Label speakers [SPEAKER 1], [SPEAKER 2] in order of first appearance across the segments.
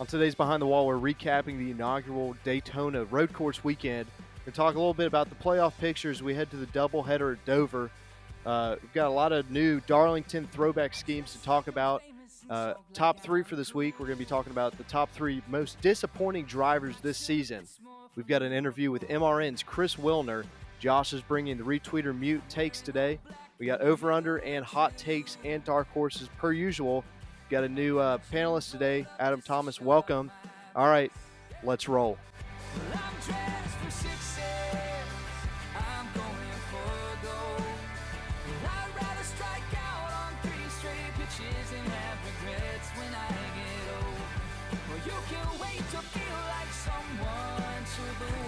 [SPEAKER 1] On today's Behind the Wall, we're recapping the inaugural Daytona Road Course weekend. We're talk a little bit about the playoff pictures. We head to the doubleheader at Dover. Uh, we've got a lot of new Darlington throwback schemes to talk about. Uh, top three for this week. We're going to be talking about the top three most disappointing drivers this season. We've got an interview with MRN's Chris Wilner. Josh is bringing the retweeter mute takes today. We got over under and hot takes and dark horses per usual. Got a new uh, panelist today, Adam Thomas. Welcome. All right, let's roll.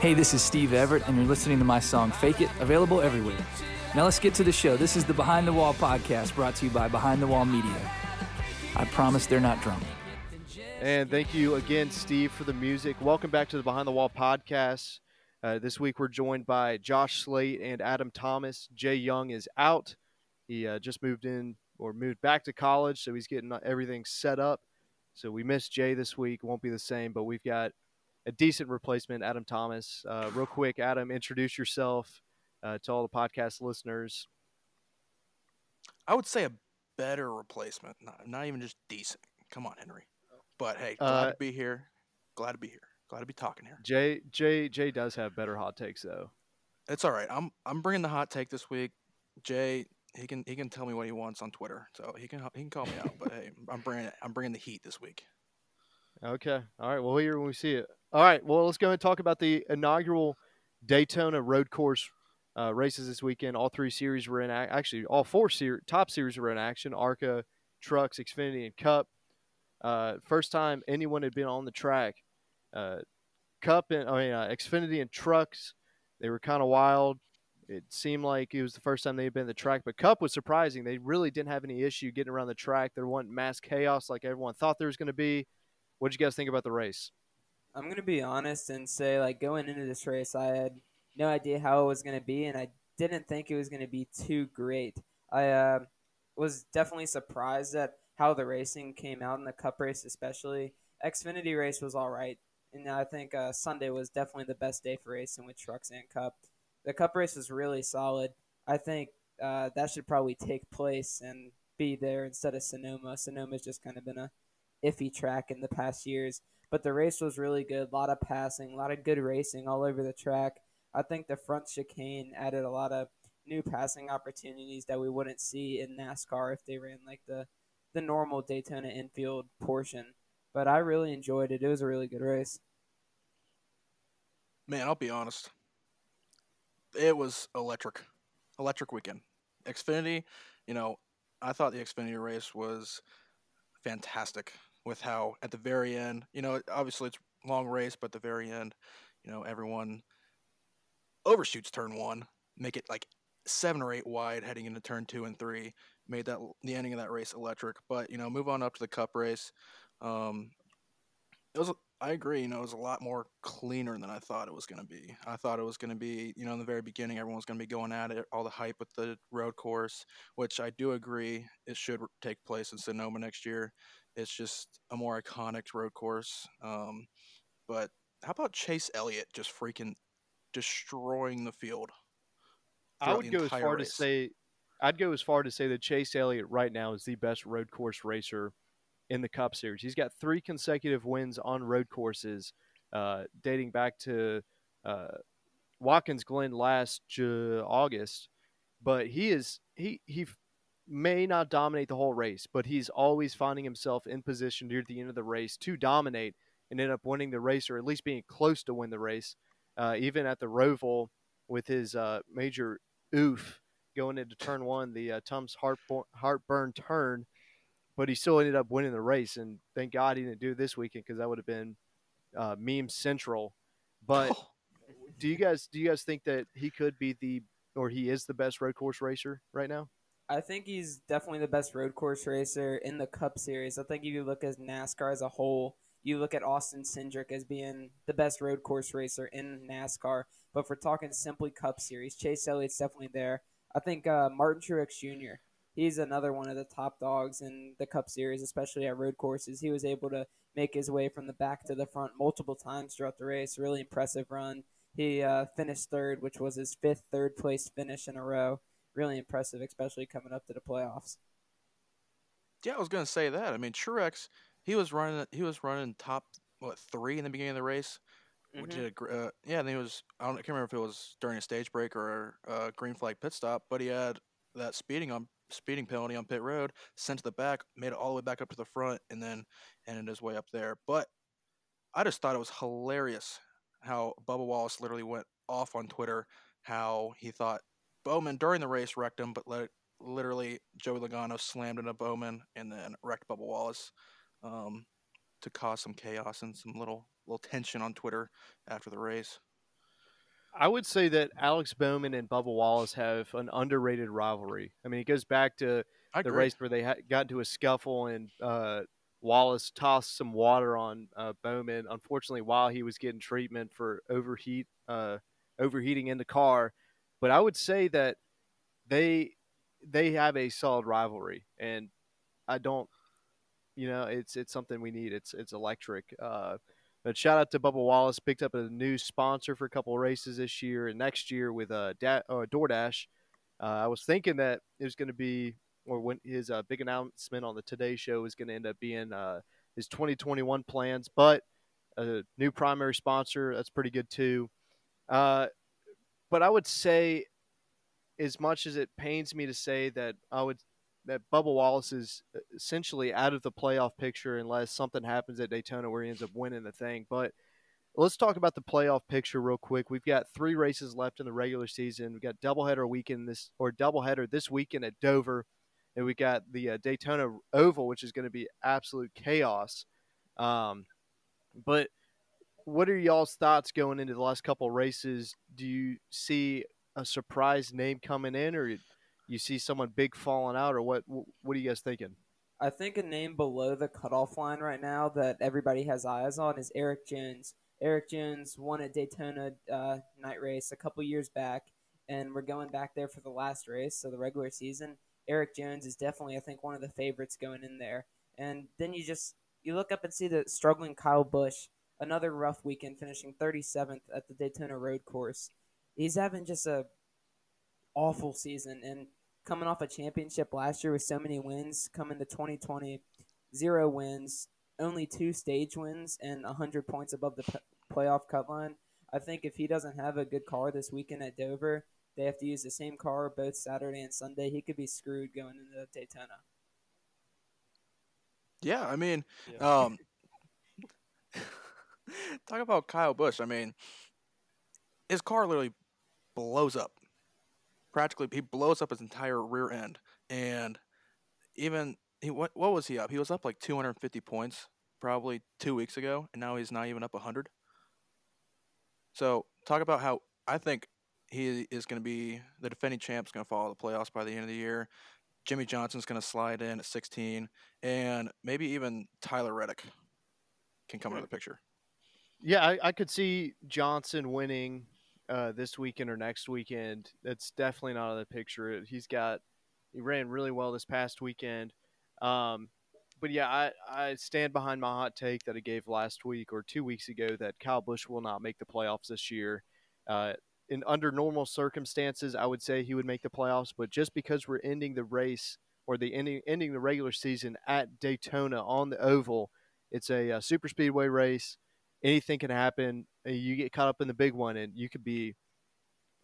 [SPEAKER 2] Hey, this is Steve Everett, and you're listening to my song Fake It, available everywhere. Now let's get to the show. This is the Behind the Wall podcast brought to you by Behind the Wall Media. I promise they're not drunk.
[SPEAKER 1] And thank you again, Steve, for the music. Welcome back to the Behind the Wall podcast. Uh, this week we're joined by Josh Slate and Adam Thomas. Jay Young is out. He uh, just moved in or moved back to college, so he's getting everything set up. So we missed Jay this week. Won't be the same, but we've got a decent replacement, Adam Thomas. Uh, real quick, Adam, introduce yourself uh, to all the podcast listeners.
[SPEAKER 3] I would say a better replacement, not, not even just decent. Come on, Henry. But hey, glad uh, to be here. Glad to be here. Glad to be talking here.
[SPEAKER 1] Jay, Jay, Jay does have better hot takes though.
[SPEAKER 3] It's all right. I'm I'm bringing the hot take this week. Jay, he can he can tell me what he wants on Twitter, so he can he can call me out. But hey, I'm bringing I'm bringing the heat this week.
[SPEAKER 1] Okay. All right. We'll hear when we see it. All right. Well, let's go and talk about the inaugural Daytona Road Course uh, races this weekend. All three series were in actually all four ser- top series were in action: ARCA, Trucks, Xfinity, and Cup. Uh, first time anyone had been on the track. Uh, Cup and I mean uh, Xfinity and Trucks, they were kind of wild. It seemed like it was the first time they had been the track, but Cup was surprising. They really didn't have any issue getting around the track. There wasn't mass chaos like everyone thought there was going to be. What did you guys think about the race?
[SPEAKER 4] I'm gonna be honest and say, like going into this race, I had no idea how it was gonna be, and I didn't think it was gonna be too great. I uh, was definitely surprised at how the racing came out in the Cup race, especially. Xfinity race was all right, and I think uh, Sunday was definitely the best day for racing with trucks and Cup. The Cup race was really solid. I think uh, that should probably take place and be there instead of Sonoma. Sonoma's just kind of been a iffy track in the past years. But the race was really good. A lot of passing, a lot of good racing all over the track. I think the front chicane added a lot of new passing opportunities that we wouldn't see in NASCAR if they ran like the the normal Daytona infield portion. But I really enjoyed it. It was a really good race.
[SPEAKER 3] Man, I'll be honest. It was electric. Electric weekend. Xfinity, you know, I thought the Xfinity race was fantastic with how at the very end, you know, obviously it's long race, but the very end, you know, everyone overshoots turn one, make it like seven or eight wide heading into turn two and three, made that the ending of that race electric. But you know, move on up to the Cup race. Um, it was I agree. You know, it was a lot more cleaner than I thought it was going to be. I thought it was going to be, you know, in the very beginning, everyone was going to be going at it, all the hype with the road course, which I do agree it should take place in Sonoma next year. It's just a more iconic road course. Um, but how about Chase Elliott just freaking destroying the field?
[SPEAKER 1] I would go as far race? to say, I'd go as far to say that Chase Elliott right now is the best road course racer in the Cup Series. He's got three consecutive wins on road courses, uh, dating back to uh, Watkins Glen last uh, August. But he is he he may not dominate the whole race, but he's always finding himself in position near the end of the race to dominate and end up winning the race or at least being close to win the race. Uh, even at the Roval with his uh, major oof going into turn one, the uh, Tums heartburn, heartburn turn, but he still ended up winning the race. And thank God he didn't do it this weekend because that would have been uh, meme central. But do you guys do you guys think that he could be the or he is the best road course racer right now?
[SPEAKER 4] I think he's definitely the best road course racer in the Cup Series. I think if you look at NASCAR as a whole, you look at Austin Cindric as being the best road course racer in NASCAR. But for talking simply Cup Series, Chase Elliott's definitely there. I think uh, Martin Truex Jr. he's another one of the top dogs in the Cup Series, especially at road courses. He was able to make his way from the back to the front multiple times throughout the race. Really impressive run. He uh, finished third, which was his fifth third place finish in a row. Really impressive, especially coming up to the playoffs.
[SPEAKER 3] Yeah, I was gonna say that. I mean, Truex, he was running. He was running top what three in the beginning of the race. Mm-hmm. Did a, uh, yeah, and he was. I don't. I can't remember if it was during a stage break or a green flag pit stop, but he had that speeding on speeding penalty on pit road, sent to the back, made it all the way back up to the front, and then ended his way up there. But I just thought it was hilarious how Bubba Wallace literally went off on Twitter how he thought Bowman during the race wrecked him, but let, literally Joey Logano slammed into Bowman and then wrecked Bubba Wallace um, to cause some chaos and some little little tension on Twitter after the race.
[SPEAKER 1] I would say that Alex Bowman and Bubba Wallace have an underrated rivalry. I mean, it goes back to the race where they ha- got into a scuffle and uh, Wallace tossed some water on uh, Bowman. Unfortunately, while he was getting treatment for overheat, uh, overheating in the car. But I would say that they they have a solid rivalry, and I don't, you know, it's it's something we need. It's it's electric. Uh, but shout out to Bubba Wallace, picked up a new sponsor for a couple races this year and next year with a da- uh DoorDash. Uh, I was thinking that it was going to be, or when his uh, big announcement on the Today Show is going to end up being uh, his 2021 plans, but a new primary sponsor that's pretty good too. Uh, but I would say, as much as it pains me to say that I would that Bubba Wallace is essentially out of the playoff picture unless something happens at Daytona where he ends up winning the thing. But let's talk about the playoff picture real quick. We've got three races left in the regular season. We've got doubleheader weekend this or doubleheader this weekend at Dover, and we got the uh, Daytona Oval, which is going to be absolute chaos. Um, but what are y'all's thoughts going into the last couple races? Do you see a surprise name coming in, or you see someone big falling out, or what? What are you guys thinking?
[SPEAKER 4] I think a name below the cutoff line right now that everybody has eyes on is Erik Jones. Erik Jones won a Daytona uh, night race a couple years back, and we're going back there for the last race, so the regular season. Erik Jones is definitely, I think, one of the favorites going in there. And then you just you look up and see the struggling Kyle Busch, another rough weekend, finishing 37th at the Daytona Road Course. He's having just a awful season, and coming off a championship last year with so many wins, coming to 2020, zero wins, only two stage wins, and 100 points above the p- playoff cut line. I think if he doesn't have a good car this weekend at Dover, they have to use the same car both Saturday and Sunday. He could be screwed going into Daytona.
[SPEAKER 3] Yeah, I mean, yeah. um, talk about Kyle Busch. I mean, his car literally blows up practically he blows up his entire rear end and even he what what was he up? He was up like 250 points probably 2 weeks ago and now he's not even up 100. So, talk about how I think he is going to be the defending champ's going to follow the playoffs by the end of the year. Jimmie Johnson's going to slide in at 16 and maybe even Tyler Reddick can come into the picture.
[SPEAKER 1] Yeah, I, I could see Johnson winning uh, this weekend or next weekend. That's definitely not in the picture. He's got he ran really well this past weekend. Um, but yeah, I, I stand behind my hot take that I gave last week or two weeks ago that Kyle Busch will not make the playoffs this year. Uh, in under normal circumstances, I would say he would make the playoffs, but just because we're ending the race or the ending ending the regular season at Daytona on the oval, it's a, a uh, super speedway race anything can happen. You get caught up in the big one, and you could be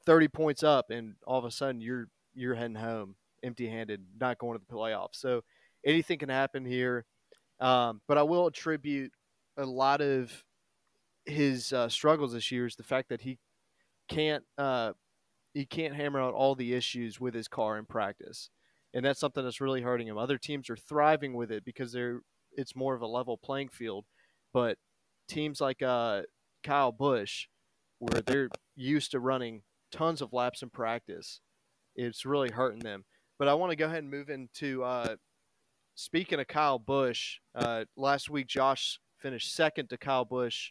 [SPEAKER 1] thirty points up, and all of a sudden you're you're heading home empty-handed, not going to the playoffs. So anything can happen here. Um, but I will attribute a lot of his uh, struggles this year is the fact that he can't uh, he can't hammer out all the issues with his car in practice, and that's something that's really hurting him. Other teams are thriving with it because they're it's more of a level playing field, but teams like uh, Kyle Busch, where they're used to running tons of laps in practice, it's really hurting them. But I want to go ahead and move into uh, speaking of Kyle Busch. Uh, last week, Josh finished second to Kyle Busch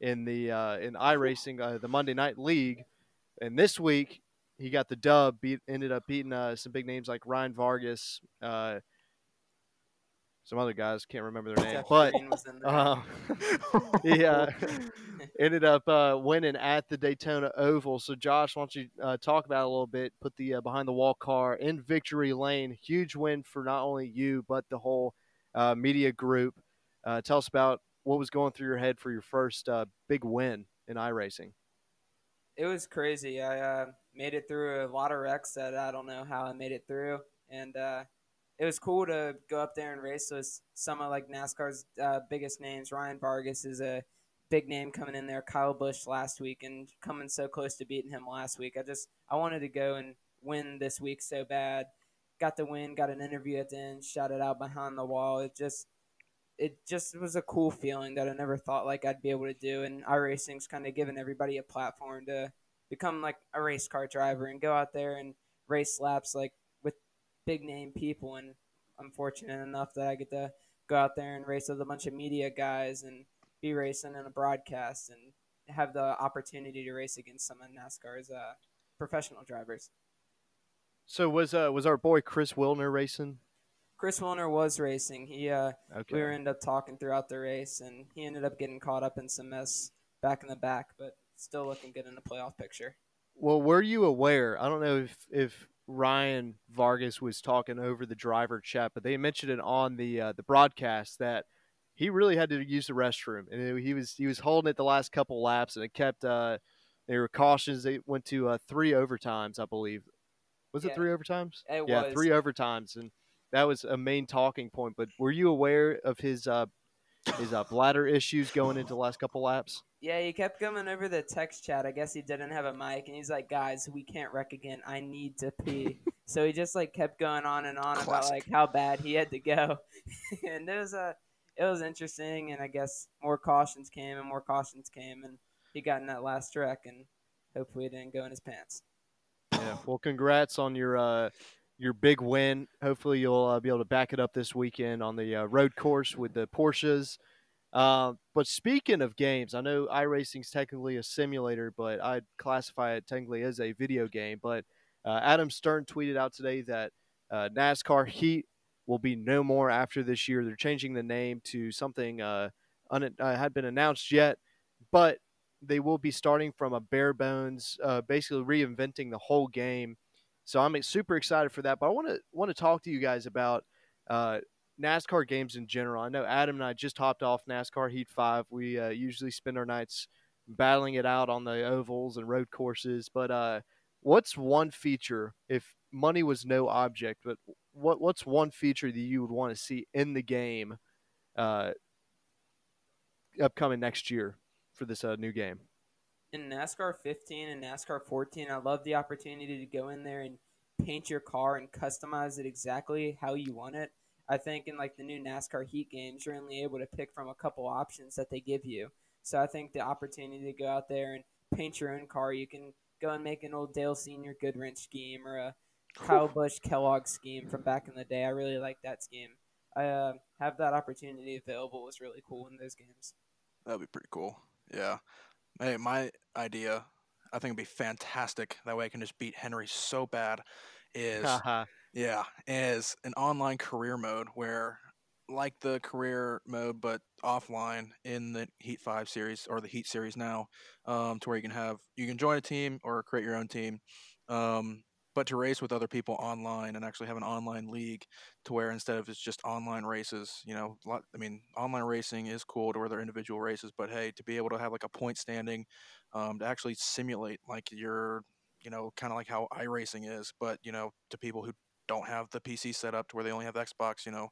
[SPEAKER 1] in the uh, in iRacing, uh, the Monday Night League, and this week he got the dub. Beat ended up beating uh, some big names like Ryan Vargas, uh, some other guys can't remember their name, but uh, he uh, ended up uh, winning at the Daytona Oval. So, Josh, why don't you uh, talk about it a little bit? Put the uh, behind the wall car in victory lane. Huge win for not only you but the whole uh, media group. tell us about what was going through your head for your first big win in iRacing.
[SPEAKER 4] It was crazy. I made it through a lot of wrecks that I don't know how I made it through, and it was cool to go up there and race with some of like NASCAR's uh, biggest names. Ryan Vargas is a big name coming in there. Kyle Busch last week and coming so close to beating him last week. I just I wanted to go and win this week so bad. Got the win. Got an interview at the end. Shouted out behind the wall. It just it just was a cool feeling that I never thought like I'd be able to do. And iRacing's kind of giving everybody a platform to become like a race car driver and go out there and race laps like big name people, and I'm fortunate enough that I get to go out there and race with a bunch of media guys and be racing in a broadcast and have the opportunity to race against some of NASCAR's uh, professional drivers.
[SPEAKER 1] So was uh, was our boy Chris Wilner racing?
[SPEAKER 4] Chris Wilner was racing. He uh, okay. we were ended up talking throughout the race, and he ended up getting caught up in some mess back in the back, but still looking good in the playoff picture.
[SPEAKER 1] Well, were you aware? I don't know if if Ryan Vargas was talking over the driver chat, but they mentioned it on the uh, the broadcast that he really had to use the restroom, and he was he was holding it the last couple laps, and it kept. Uh, they were cautions. They went to uh, three overtimes, I believe. Was yeah, it three overtimes?
[SPEAKER 4] It
[SPEAKER 1] yeah,
[SPEAKER 4] was.
[SPEAKER 1] three overtimes, and that was a main talking point. But were you aware of his uh, his uh, bladder issues going into the last couple laps?
[SPEAKER 4] Yeah, he kept coming over the text chat. I guess he didn't have a mic, and he's like, "Guys, we can't wreck again. I need to pee." so he just like kept going on and on Classic. about like how bad he had to go, and it was a uh, it was interesting. And I guess more cautions came and more cautions came, and he got in that last wreck, and hopefully it didn't go in his pants.
[SPEAKER 1] Yeah. Well, congrats on your uh, your big win. Hopefully you'll uh, be able to back it up this weekend on the uh, road course with the Porsches. Uh, but speaking of games, I know iRacing is technically a simulator, but I'd classify it technically as a video game. But uh, Adam Stern tweeted out today that uh, NASCAR Heat will be no more after this year. They're changing the name to something uh, un- had been announced yet, but they will be starting from a bare bones, basically reinventing the whole game. So I'm super excited for that. But I want to want to talk to you guys about uh, NASCAR games in general. I know Adam and I just hopped off NASCAR Heat 5. We uh, usually spend our nights battling it out on the ovals and road courses. But uh, what's one feature, if money was no object, but what what's one feature that you would want to see in the game uh, upcoming next year for this uh, new game?
[SPEAKER 4] In NASCAR 15 and NASCAR 14, I love the opportunity to go in there and paint your car and customize it exactly how you want it. I think in like the new NASCAR Heat games, you're only able to pick from a couple options that they give you. So I think the opportunity to go out there and paint your own car, you can go and make an old Dale Senior Goodwrench scheme or a Kyle Busch Kellogg scheme from back in the day. I really like that scheme. I uh, have that opportunity available was really cool in those games.
[SPEAKER 3] That'd be pretty cool. Yeah. Hey, my idea, I think it'd be fantastic. That way I can just beat Henry so bad. Is Yeah, is an online career mode where, like the career mode, but offline in the Heat Five series or the Heat series now, um, to where you can have you can join a team or create your own team, um, but to race with other people online and actually have an online league, to where instead of it's just online races, you know, lot, I mean, online racing is cool to where they're individual races, but hey, to be able to have like a point standing, um, to actually simulate like your you know, kind of like how iRacing is, but you know, to people who don't have the PC set up to where they only have Xbox, you know,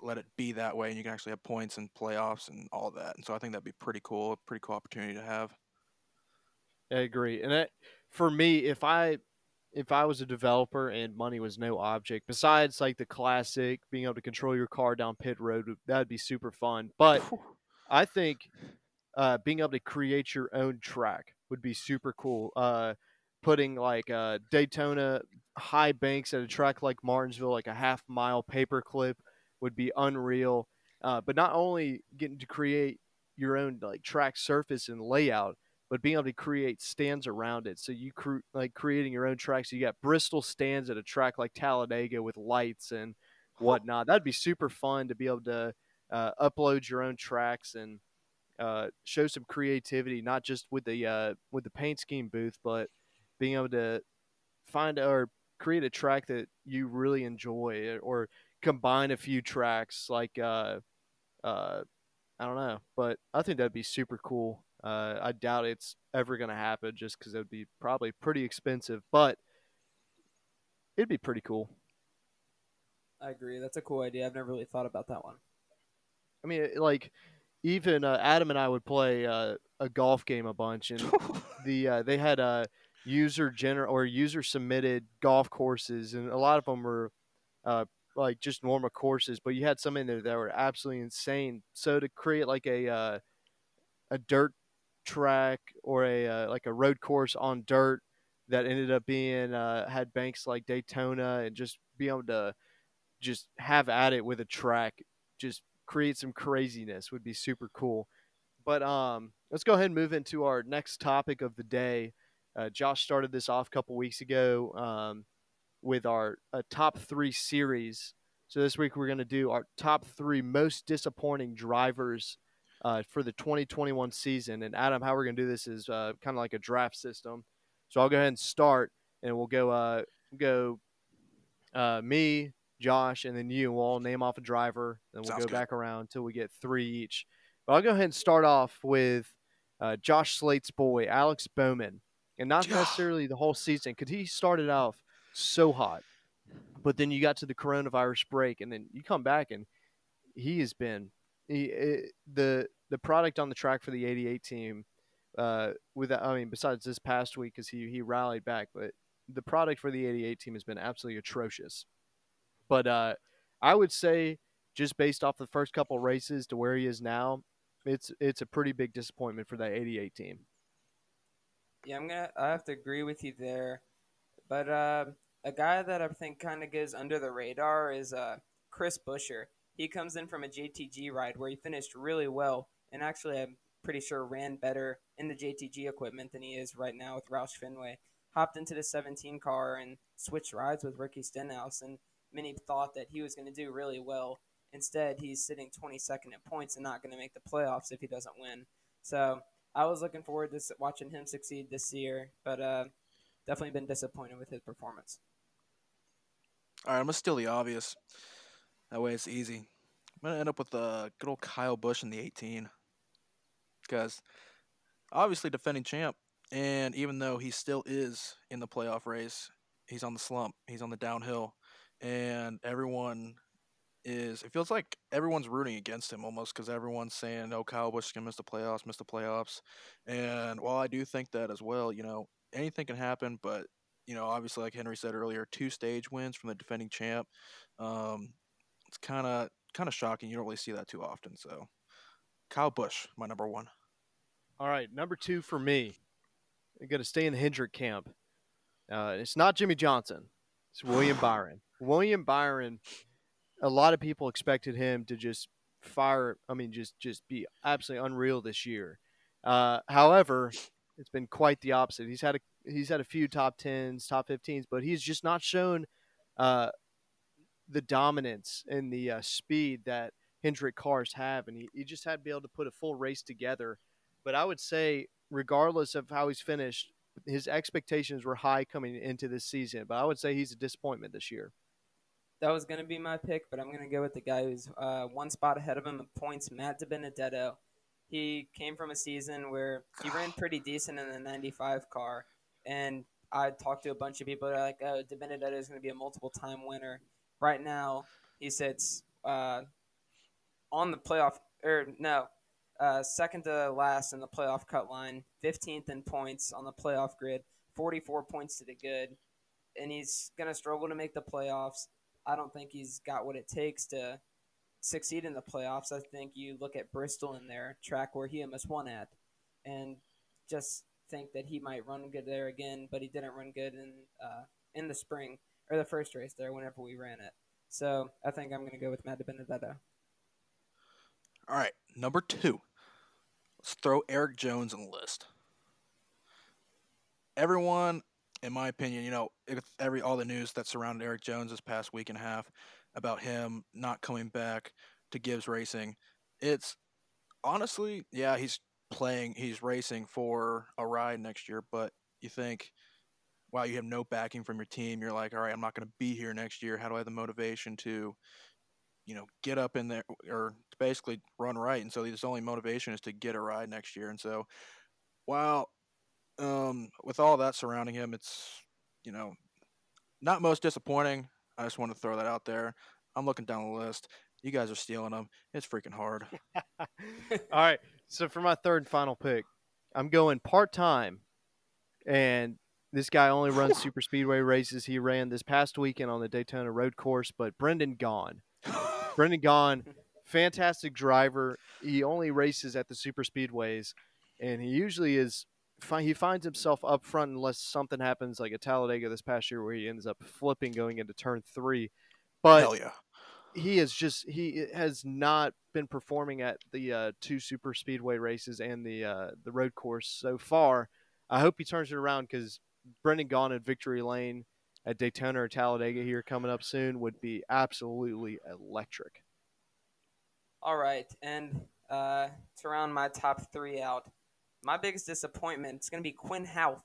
[SPEAKER 3] let it be that way, and you can actually have points and playoffs and all that. And so I think that'd be pretty cool, a pretty cool opportunity to have.
[SPEAKER 1] I agree, and that, for me, if I if I was a developer and money was no object, besides like the classic being able to control your car down pit road, that'd be super fun. But I think uh, being able to create your own track would be super cool. Uh, putting like uh, Daytona high banks at a track like Martinsville, like a half mile paperclip, would be unreal. Uh, but not only getting to create your own like track surface and layout, but being able to create stands around it. So you cre- like creating your own tracks. So you got Bristol stands at a track like Talladega with lights and whatnot. That'd be super fun to be able to uh, upload your own tracks and uh, show some creativity, not just with the uh, with the paint scheme booth, but being able to find or create a track that you really enjoy, or combine a few tracks like uh, uh, I don't know, but I think that'd be super cool. Uh, I doubt it's ever going to happen just because it would be probably pretty expensive, but it'd be pretty cool.
[SPEAKER 4] I agree. That's a cool idea. I've never really thought about that one.
[SPEAKER 1] I mean, like even uh, Adam and I would play uh, a golf game a bunch, and the uh, they had a user gener or user submitted golf courses, and a lot of them were uh, like just normal courses, but you had some in there that were absolutely insane. So to create like a uh, a dirt track or a uh, like a road course on dirt that ended up being uh, had banks like Daytona and just be able to just have at it with a track, just create some craziness would be super cool. But um, let's go ahead and move into our next topic of the day. Uh, Josh started this off a couple weeks ago um, with our uh, top three series. So this week we're going to do our top three most disappointing drivers uh, for the 2021 season. And Adam, how we're going to do this is uh, kind of like a draft system. So I'll go ahead and start, and we'll go uh, go uh, me, Josh, and then you. We'll all name off a driver, and we'll Sounds go good. back around until we get three each. But I'll go ahead and start off with uh, Josh Slate's boy, Alex Bowman, and not necessarily the whole season because he started off so hot, but then you got to the coronavirus break, and then you come back and he has been the the product on the track for the 88 team. Uh, with I mean, besides this past week, because he he rallied back, but the product for the 88 team has been absolutely atrocious. But uh, I would say, just based off the first couple races to where he is now, it's it's a pretty big disappointment for that 88 team.
[SPEAKER 4] Yeah, I'm gonna. I have to agree with you there, but uh, a guy that I think kind of goes under the radar is uh, Chris Buescher. He comes in from a JTG ride where he finished really well, and actually, I'm pretty sure ran better in the JTG equipment than he is right now with Roush Fenway. Hopped into the 17 car and switched rides with Ricky Stenhouse, and many thought that he was going to do really well. Instead, he's sitting 22nd at points and not going to make the playoffs if he doesn't win. So I was looking forward to watching him succeed this year, but uh, definitely been disappointed with his performance.
[SPEAKER 3] All right, I'm gonna steal the obvious. That way, it's easy. I'm gonna end up with uh, good old Kyle Busch in the 18, because obviously defending champ, and even though he still is in the playoff race, he's on the slump. He's on the downhill and everyone is it feels like everyone's rooting against him almost because everyone's saying, "Oh, Kyle Busch is gonna miss the playoffs, miss the playoffs." And while I do think that as well, you know, anything can happen. But you know, obviously, like Henry said earlier, two stage wins from the defending champ. Um, it's kind of kind of shocking. You don't really see that too often. So, Kyle Busch, my number one.
[SPEAKER 1] All right, number two for me. I'm gonna stay in the Hendrick camp. Uh, it's not Jimmie Johnson. It's William Byron. William Byron, a lot of people expected him to just fire. I mean, just just be absolutely unreal this year. Uh, however, it's been quite the opposite. He's had a he's had a few top tens, top fifteens, but he's just not shown uh, the dominance and the uh, speed that Hendrick cars have, and he, he just had to be able to put a full race together. But I would say, regardless of how he's finished, his expectations were high coming into this season. But I would say he's a disappointment this year
[SPEAKER 4] that was going to be my pick, but I'm going to go with the guy who's uh, one spot ahead of him in points, Matt DiBenedetto. He came from a season where he ran pretty decent in the 95 car, and I talked to a bunch of people that are like, oh, DiBenedetto is going to be a multiple time winner. Right now, he sits uh, on the playoff, or no, uh, second to last in the playoff cut line, 15th in points on the playoff grid, 44 points to the good, and he's going to struggle to make the playoffs. I don't think he's got what it takes to succeed in the playoffs. I think you look at Bristol in their track where he almost won at, and just think that he might run good there again, but he didn't run good in uh, in the spring or the first race there whenever we ran it. So I think I'm going to go with Matt DiBenedetto.
[SPEAKER 3] All right, number two. Let's throw Erik Jones on the list. everyone, in my opinion, you know, every all the news that surrounded Erik Jones this past week and a half about him not coming back to Gibbs Racing, it's honestly, yeah, he's playing, he's racing for a ride next year, but you think, wow, you have no backing from your team. You're like, all right, I'm not going to be here next year. How do I have the motivation to, you know, get up in there or basically run right? And so his only motivation is to get a ride next year. And so, while um, with all that surrounding him, it's you know not most disappointing. I just want to throw that out there. I'm looking down the list. You guys are stealing them. It's freaking hard.
[SPEAKER 1] all right. So for my third and final pick, I'm going part time, and this guy only runs super speedway races. He ran this past weekend on the Daytona Road Course, but Brendan Gaughan. Brendan Gaughan, fantastic driver. He only races at the super speedways, and he usually is he finds himself up front unless something happens like at Talladega this past year where he ends up flipping going into turn three. But
[SPEAKER 3] Hell yeah.
[SPEAKER 1] he is just he has not been performing at the uh, two super speedway races and the uh, the road course so far. I hope he turns it around because Brendan Gaughan at Victory Lane at Daytona or Talladega here coming up soon would be absolutely electric.
[SPEAKER 4] All right, and uh, to round my top three out, my biggest disappointment is going to be Quinn Houff.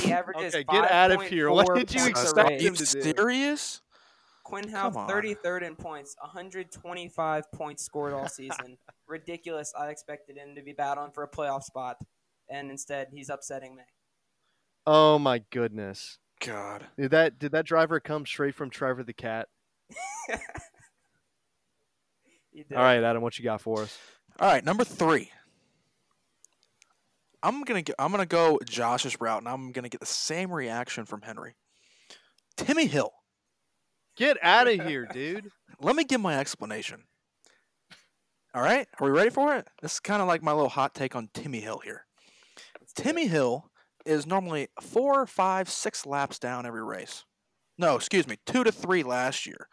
[SPEAKER 4] He averages okay,
[SPEAKER 1] get out of here. What did you expect him to
[SPEAKER 3] do? Serious?
[SPEAKER 4] Quinn Houff, 33rd in points, 125 points scored all season. Ridiculous. I expected him to be battling for a playoff spot, and instead he's upsetting me.
[SPEAKER 1] Oh my goodness.
[SPEAKER 3] God.
[SPEAKER 1] Did that did that driver come straight from Trevor the Cat? All right, Adam, what you got for us?
[SPEAKER 3] All right, number three. I'm gonna get, I'm gonna go Josh's route, and I'm gonna get the same reaction from Henry. Timmy Hill.
[SPEAKER 1] Get out of here, dude.
[SPEAKER 3] Let me give my explanation. All right, are we ready for it? This is kind of like my little hot take on Timmy Hill here. Timmy Hill is normally four, five, six laps down every race. No, excuse me, two to three last year.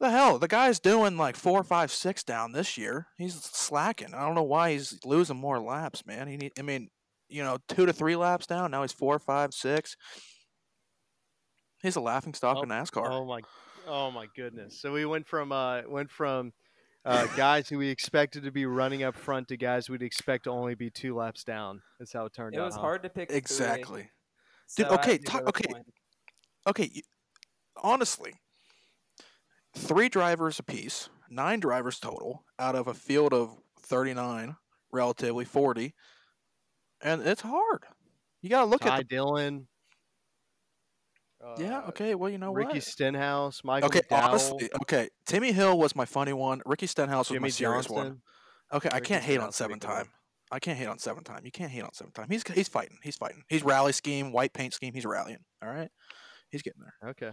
[SPEAKER 3] The hell, the guy's doing like four, five, six down this year. He's slacking. I don't know why he's losing more laps, man. He need, I mean, you know, two to three laps down. Now he's four, five, six. He's a laughing stock
[SPEAKER 1] oh,
[SPEAKER 3] in NASCAR.
[SPEAKER 1] Oh my, oh my goodness! So we went from uh, went from uh, guys who we expected to be running up front to guys we'd expect to only be two laps down. That's how it turned
[SPEAKER 4] it
[SPEAKER 1] out.
[SPEAKER 4] It was
[SPEAKER 1] huh?
[SPEAKER 4] hard to pick.
[SPEAKER 3] Exactly.
[SPEAKER 4] Three,
[SPEAKER 3] Dude, so okay, talk, okay, okay. Honestly, three drivers apiece, nine drivers total out of a field of 39, relatively 40. And it's hard. You got to look
[SPEAKER 1] Ty
[SPEAKER 3] at
[SPEAKER 1] the Dillon.
[SPEAKER 3] Uh, yeah. Okay. Well, you know
[SPEAKER 1] Ricky
[SPEAKER 3] what?
[SPEAKER 1] Ricky Stenhouse, Michael.
[SPEAKER 3] Okay.
[SPEAKER 1] McDowell,
[SPEAKER 3] honestly, okay. Timmy Hill was my funny one. Ricky Stenhouse was
[SPEAKER 1] Jimmie
[SPEAKER 3] my serious
[SPEAKER 1] Johnson,
[SPEAKER 3] one. Okay. Ricky I can't hate on seven
[SPEAKER 1] time.
[SPEAKER 3] time. I can't hate on seven time. You can't hate on seven time. He's he's fighting. He's fighting. He's rally scheme, white paint scheme. He's rallying. All right. He's getting there.
[SPEAKER 1] Okay.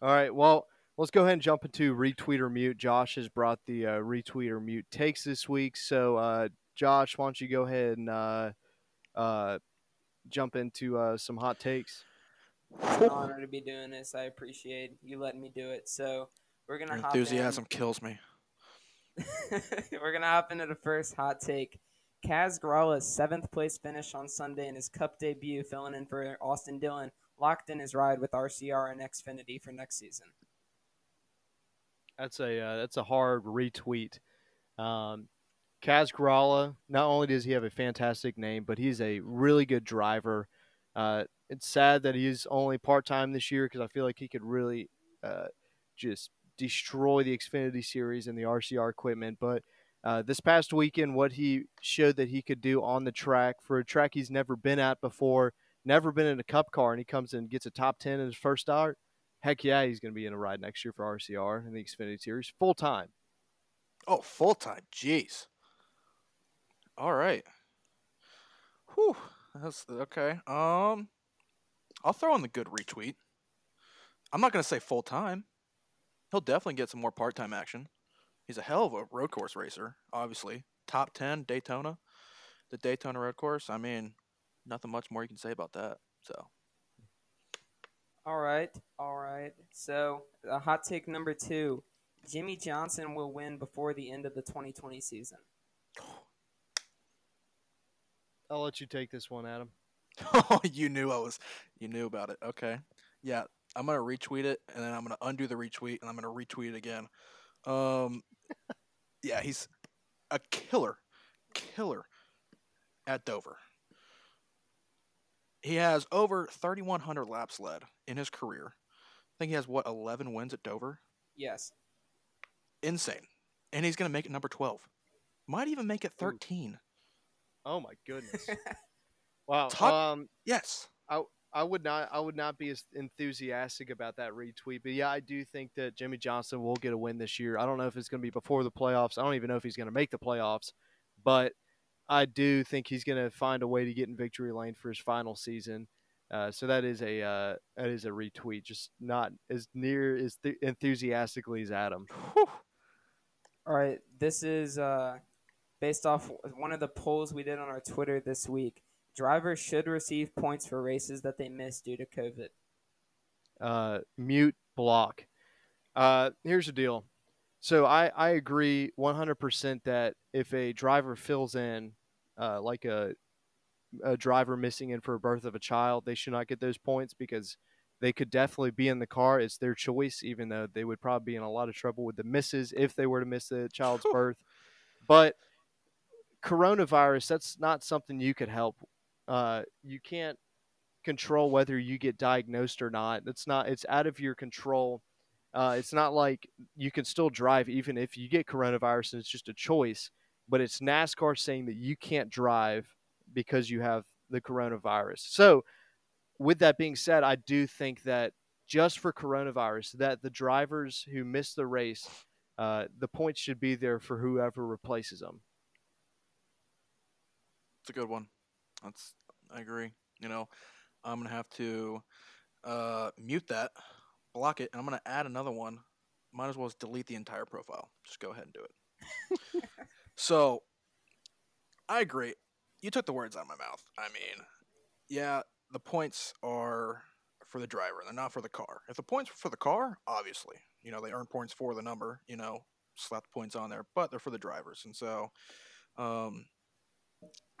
[SPEAKER 1] All right. Well, let's go ahead and jump into retweet or mute. Josh has brought the uh, retweet or mute takes this week. So, uh, Josh, why don't you go ahead and uh, uh, jump into uh, some hot takes?
[SPEAKER 4] It's an honor to be doing this. I appreciate you letting me do it. So we're gonna
[SPEAKER 3] enthusiasm kills me.
[SPEAKER 4] we're gonna hop into the first hot take. Kaz Grala's seventh place finish on Sunday in his Cup debut, filling in for Austin Dillon, locked in his ride with RCR and Xfinity for next season.
[SPEAKER 1] That's a uh, that's a hard retweet. Um, Kaz Grala, not only does he have a fantastic name, but he's a really good driver. Uh, it's sad that he's only part time this year because I feel like he could really uh, just destroy the Xfinity Series and the RCR equipment. But uh, this past weekend, what he showed that he could do on the track for a track he's never been at before, never been in a Cup car, and he comes in and gets a top ten in his first start heck yeah, he's going to be in a ride next year for RCR in the Xfinity Series full time.
[SPEAKER 3] Oh, full time. Jeez. All right. Whew. That's okay. Um, I'll throw in the good retweet. I'm not going to say full time. He'll definitely get some more part time action. He's a hell of a road course racer, obviously. Top 10 Daytona. The Daytona road course. I mean, nothing much more you can say about that. So
[SPEAKER 4] all right, all right. So, uh, hot take number two: Jimmie Johnson will win before the end of the 2020 season.
[SPEAKER 1] I'll let you take this one, Adam.
[SPEAKER 3] Oh, you knew I was. You knew about it. Okay. Yeah, I'm gonna retweet it, and then I'm gonna undo the retweet, and I'm gonna retweet it again. Um, yeah, he's a killer, killer at Dover. He has over 3,100 laps led in his career. I think he has what 11 wins at Dover.
[SPEAKER 4] Yes.
[SPEAKER 3] Insane, and he's gonna make it number 12. Might even make it 13. Ooh.
[SPEAKER 1] Oh my goodness! wow.
[SPEAKER 3] Top, um, yes.
[SPEAKER 1] I I would not I would not be as enthusiastic about that retweet, but yeah, I do think that Jimmie Johnson will get a win this year. I don't know if it's going to be before the playoffs. I don't even know if he's going to make the playoffs, but I do think he's going to find a way to get in victory lane for his final season. Uh, so that is a uh, that is a retweet, just not as near as th- enthusiastically as Adam.
[SPEAKER 4] Whew. All right, this is uh, based off one of the polls we did on our Twitter this week. Drivers should receive points for races that they missed due to COVID.
[SPEAKER 1] Uh, mute block. Uh, here's the deal. So I, I agree 100% that if a driver fills in, uh, like a, a driver missing in for a birth of a child, they should not get those points because they could definitely be in the car. It's their choice, even though they would probably be in a lot of trouble with the misses if they were to miss the child's birth. But coronavirus, that's not something you could help. Uh, you can't control whether you get diagnosed or not. It's not. It's out of your control. Uh, it's not like you can still drive even if you get coronavirus and it's just a choice. But it's NASCAR saying that you can't drive because you have the coronavirus. So, with that being said, I do think that just for coronavirus, that the drivers who miss the race, uh, the points should be there for whoever replaces them.
[SPEAKER 3] It's a good one. That's I agree. You know, I'm gonna have to uh, mute that, block it, and I'm gonna add another one. Might as well just delete the entire profile. Just go ahead and do it. so, I agree. You took the words out of my mouth. I mean, yeah, the points are for the driver. They're not for the car. If the points were for the car, obviously, you know, they earn points for the number. You know, slap the points on there, but they're for the drivers, and so. Um,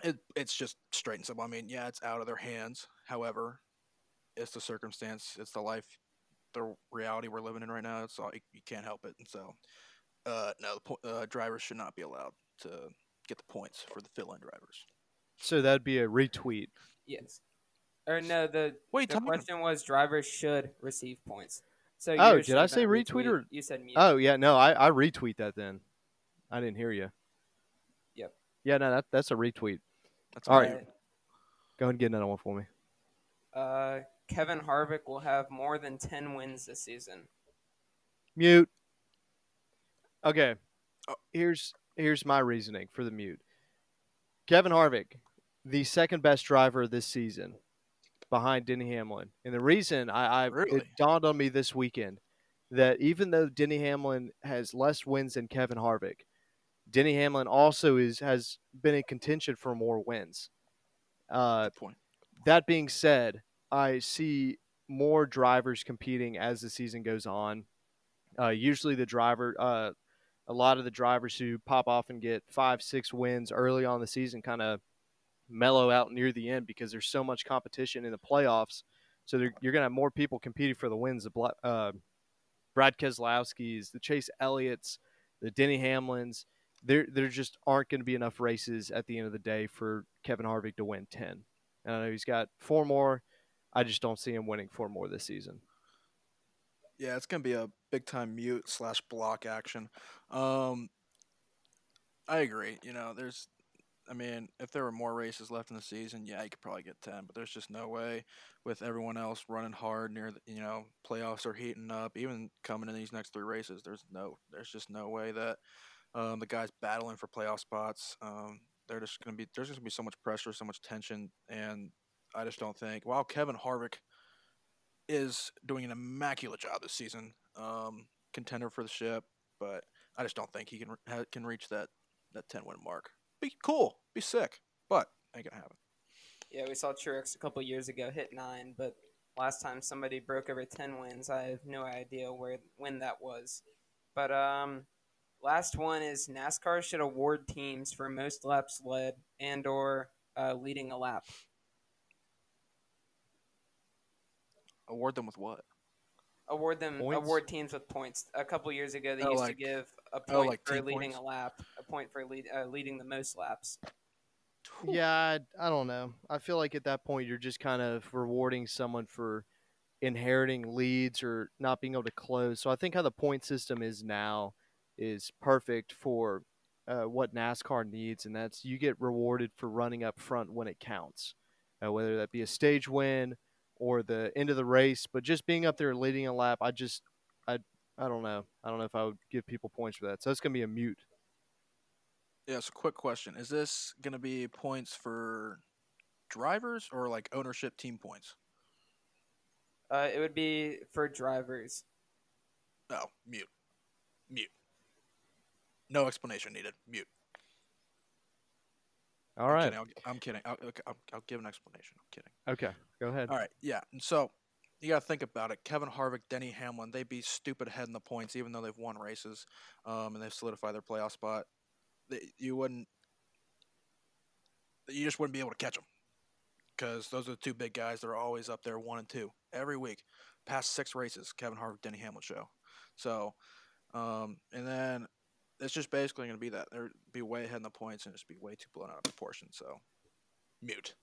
[SPEAKER 3] it, it's just straight and simple. I mean, yeah, it's out of their hands. However, it's the circumstance, it's the life, the reality we're living in right now. It's all you, you can't help it. And so, uh, no, the uh, drivers should not be allowed to get the points for the fill-in drivers.
[SPEAKER 1] So that'd be a retweet.
[SPEAKER 4] Yes. Or no, the, Wait, the question was drivers should receive points. So
[SPEAKER 1] oh, did I say retweet, retweet, or
[SPEAKER 4] you said mute?
[SPEAKER 1] Oh yeah, no, I, I retweet that then. I didn't hear you.
[SPEAKER 4] Yep.
[SPEAKER 1] Yeah, no, that that's a retweet.
[SPEAKER 3] That's all
[SPEAKER 1] right. Go ahead and get another one for me.
[SPEAKER 4] Uh, Kevin Harvick will have more than 10 wins this season.
[SPEAKER 1] Mute. Okay. Oh, here's here's my reasoning for the mute. Kevin Harvick, the second best driver this season, behind Denny Hamlin, and the reason I, I
[SPEAKER 3] really?
[SPEAKER 1] it dawned on me this weekend that even though Denny Hamlin has less wins than Kevin Harvick, Denny Hamlin also is has been in contention for more wins. Uh,
[SPEAKER 3] point.
[SPEAKER 1] That being said, I see more drivers competing as the season goes on. Uh, usually, the driver, uh, a lot of the drivers who pop off and get five, six wins early on the season, kind of mellow out near the end because there's so much competition in the playoffs. So you're going to have more people competing for the wins. The uh, Brad Keselowski's, the Chase Elliott's, the Denny Hamlins there there just aren't going to be enough races at the end of the day for Kevin Harvick to win 10. And I know he's got four more. I just don't see him winning four more this season.
[SPEAKER 3] Yeah, it's going to be a big time mute slash block action. Um, I agree. You know, there's, I mean, if there were more races left in the season, yeah, you could probably get 10, but there's just no way with everyone else running hard near the, you know, playoffs are heating up, even coming in these next three races. There's no, there's just no way that um, the guys battling for playoff spots. Um, they're just going to be there's going to be so much pressure, so much tension, and I just don't think. While Kevin Harvick is doing an immaculate job this season, um, contender for the ship, but I just don't think he can can reach that that ten win mark. Be cool, be sick, but ain't gonna happen.
[SPEAKER 4] Yeah, we saw Truex a couple years ago hit nine, but last time somebody broke over ten wins, I have no idea where when that was. But um, Last one is NASCAR should award teams for most laps led and or uh, leading a lap.
[SPEAKER 3] Award them with what?
[SPEAKER 4] Award them points? award teams with points. A couple years ago, they
[SPEAKER 3] oh,
[SPEAKER 4] used
[SPEAKER 3] like,
[SPEAKER 4] to give a
[SPEAKER 3] oh,
[SPEAKER 4] point
[SPEAKER 3] like
[SPEAKER 4] for leading
[SPEAKER 3] points?
[SPEAKER 4] a lap, a point for lead, uh, leading the most laps.
[SPEAKER 1] Yeah, I, I don't know. I feel like at that point you're just kind of rewarding someone for inheriting leads or not being able to close. So I think how the point system is now is perfect for uh, what NASCAR needs, and that's you get rewarded for running up front when it counts, uh, whether that be a stage win or the end of the race. But just being up there leading a lap, I just, I, I don't know. I don't know if I would give people points for that. So it's gonna be a mute.
[SPEAKER 3] Yeah. So, quick question: Is this gonna be points for drivers or like ownership team points?
[SPEAKER 4] Uh, it would be for drivers.
[SPEAKER 3] Oh, mute, mute. No explanation needed. Mute.
[SPEAKER 1] All
[SPEAKER 3] I'm
[SPEAKER 1] right.
[SPEAKER 3] Kidding. I'll, I'm kidding. I'll, okay, I'll, I'll give an explanation. I'm kidding.
[SPEAKER 1] Okay. Go ahead.
[SPEAKER 3] All right. Yeah. And so you got to think about it. Kevin Harvick, Denny Hamlin, they'd be stupid ahead in the points, even though they've won races um, and they've solidified their playoff spot. They, you wouldn't. You just wouldn't be able to catch them because those are the two big guys that are always up there, one and two every week. Past six races, Kevin Harvick, Denny Hamlin show. So, um, and then it's just basically going to be that they're be way ahead in the points and just be way too blown out of proportion. So, mute.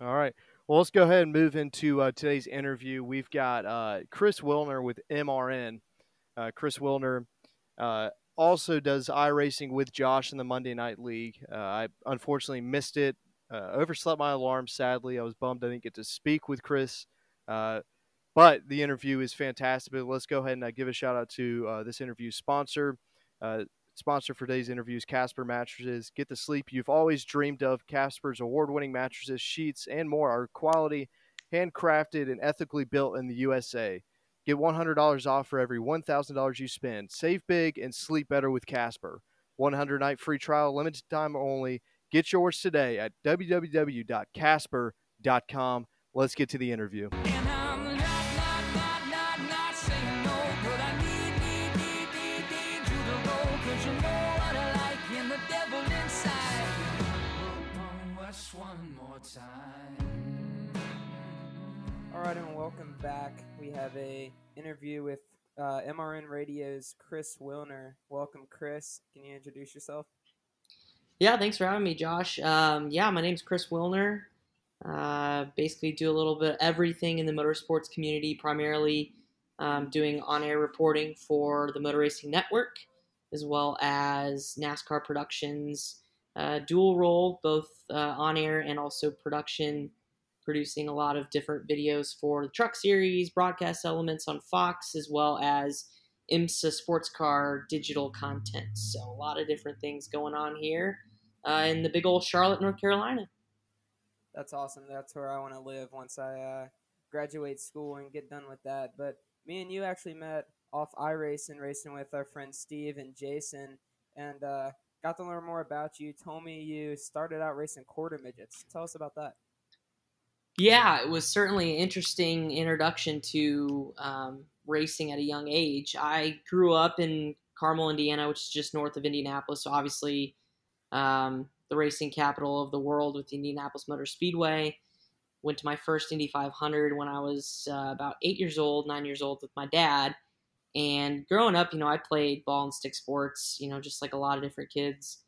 [SPEAKER 1] All right. Well, let's go ahead and move into uh, today's interview. We've got uh, Chris Wilner with MRN. Uh, Chris Wilner uh, also does iRacing with Josh in the Monday Night League. Uh, I unfortunately missed it. Uh, overslept my alarm, sadly. I was bummed I didn't get to speak with Chris. But the interview is fantastic. But let's go ahead and uh, give a shout out to uh, this interview sponsor. Uh, sponsor for today's interview is Casper Mattresses. Get the sleep you've always dreamed of. Casper's award winning mattresses, sheets, and more are quality, handcrafted, and ethically built in the USA. Get $100 off for every $1,000 you spend. Save big and sleep better with Casper. 100 night free trial, limited time only. Get yours today at www.casper.com. Let's get to the interview.
[SPEAKER 4] All right, and welcome back. We have a interview with uh, MRN Radio's Chris Wilner. Welcome, Chris. Can you introduce yourself?
[SPEAKER 5] Yeah, thanks for having me, Josh. Um, yeah, my name's Chris Wilner. Uh, basically, do a little bit of everything in the motorsports community, primarily um, doing on-air reporting for the Motor Racing Network, as well as NASCAR Productions. Uh, dual role, both uh, on-air and also production producing a lot of different videos for the truck series, broadcast elements on Fox, as well as IMSA sports car digital content. So a lot of different things going on here uh, in the big old Charlotte, North Carolina.
[SPEAKER 4] That's awesome. That's where I want to live once I uh, graduate school and get done with that. But me and you actually met off iRacing, racing with our friends Steve and Jason, and uh, got to learn more about you. Told me you started out racing quarter midgets. Tell us about that.
[SPEAKER 5] Yeah, it was certainly an interesting introduction to um, racing at a young age. I grew up in Carmel, Indiana, which is just north of Indianapolis. So obviously, um, the racing capital of the world with the Indianapolis Motor Speedway. Went to my first Indy 500 when I was uh, about eight years old, nine years old with my dad. And growing up, you know, I played ball and stick sports, you know, just like a lot of different kids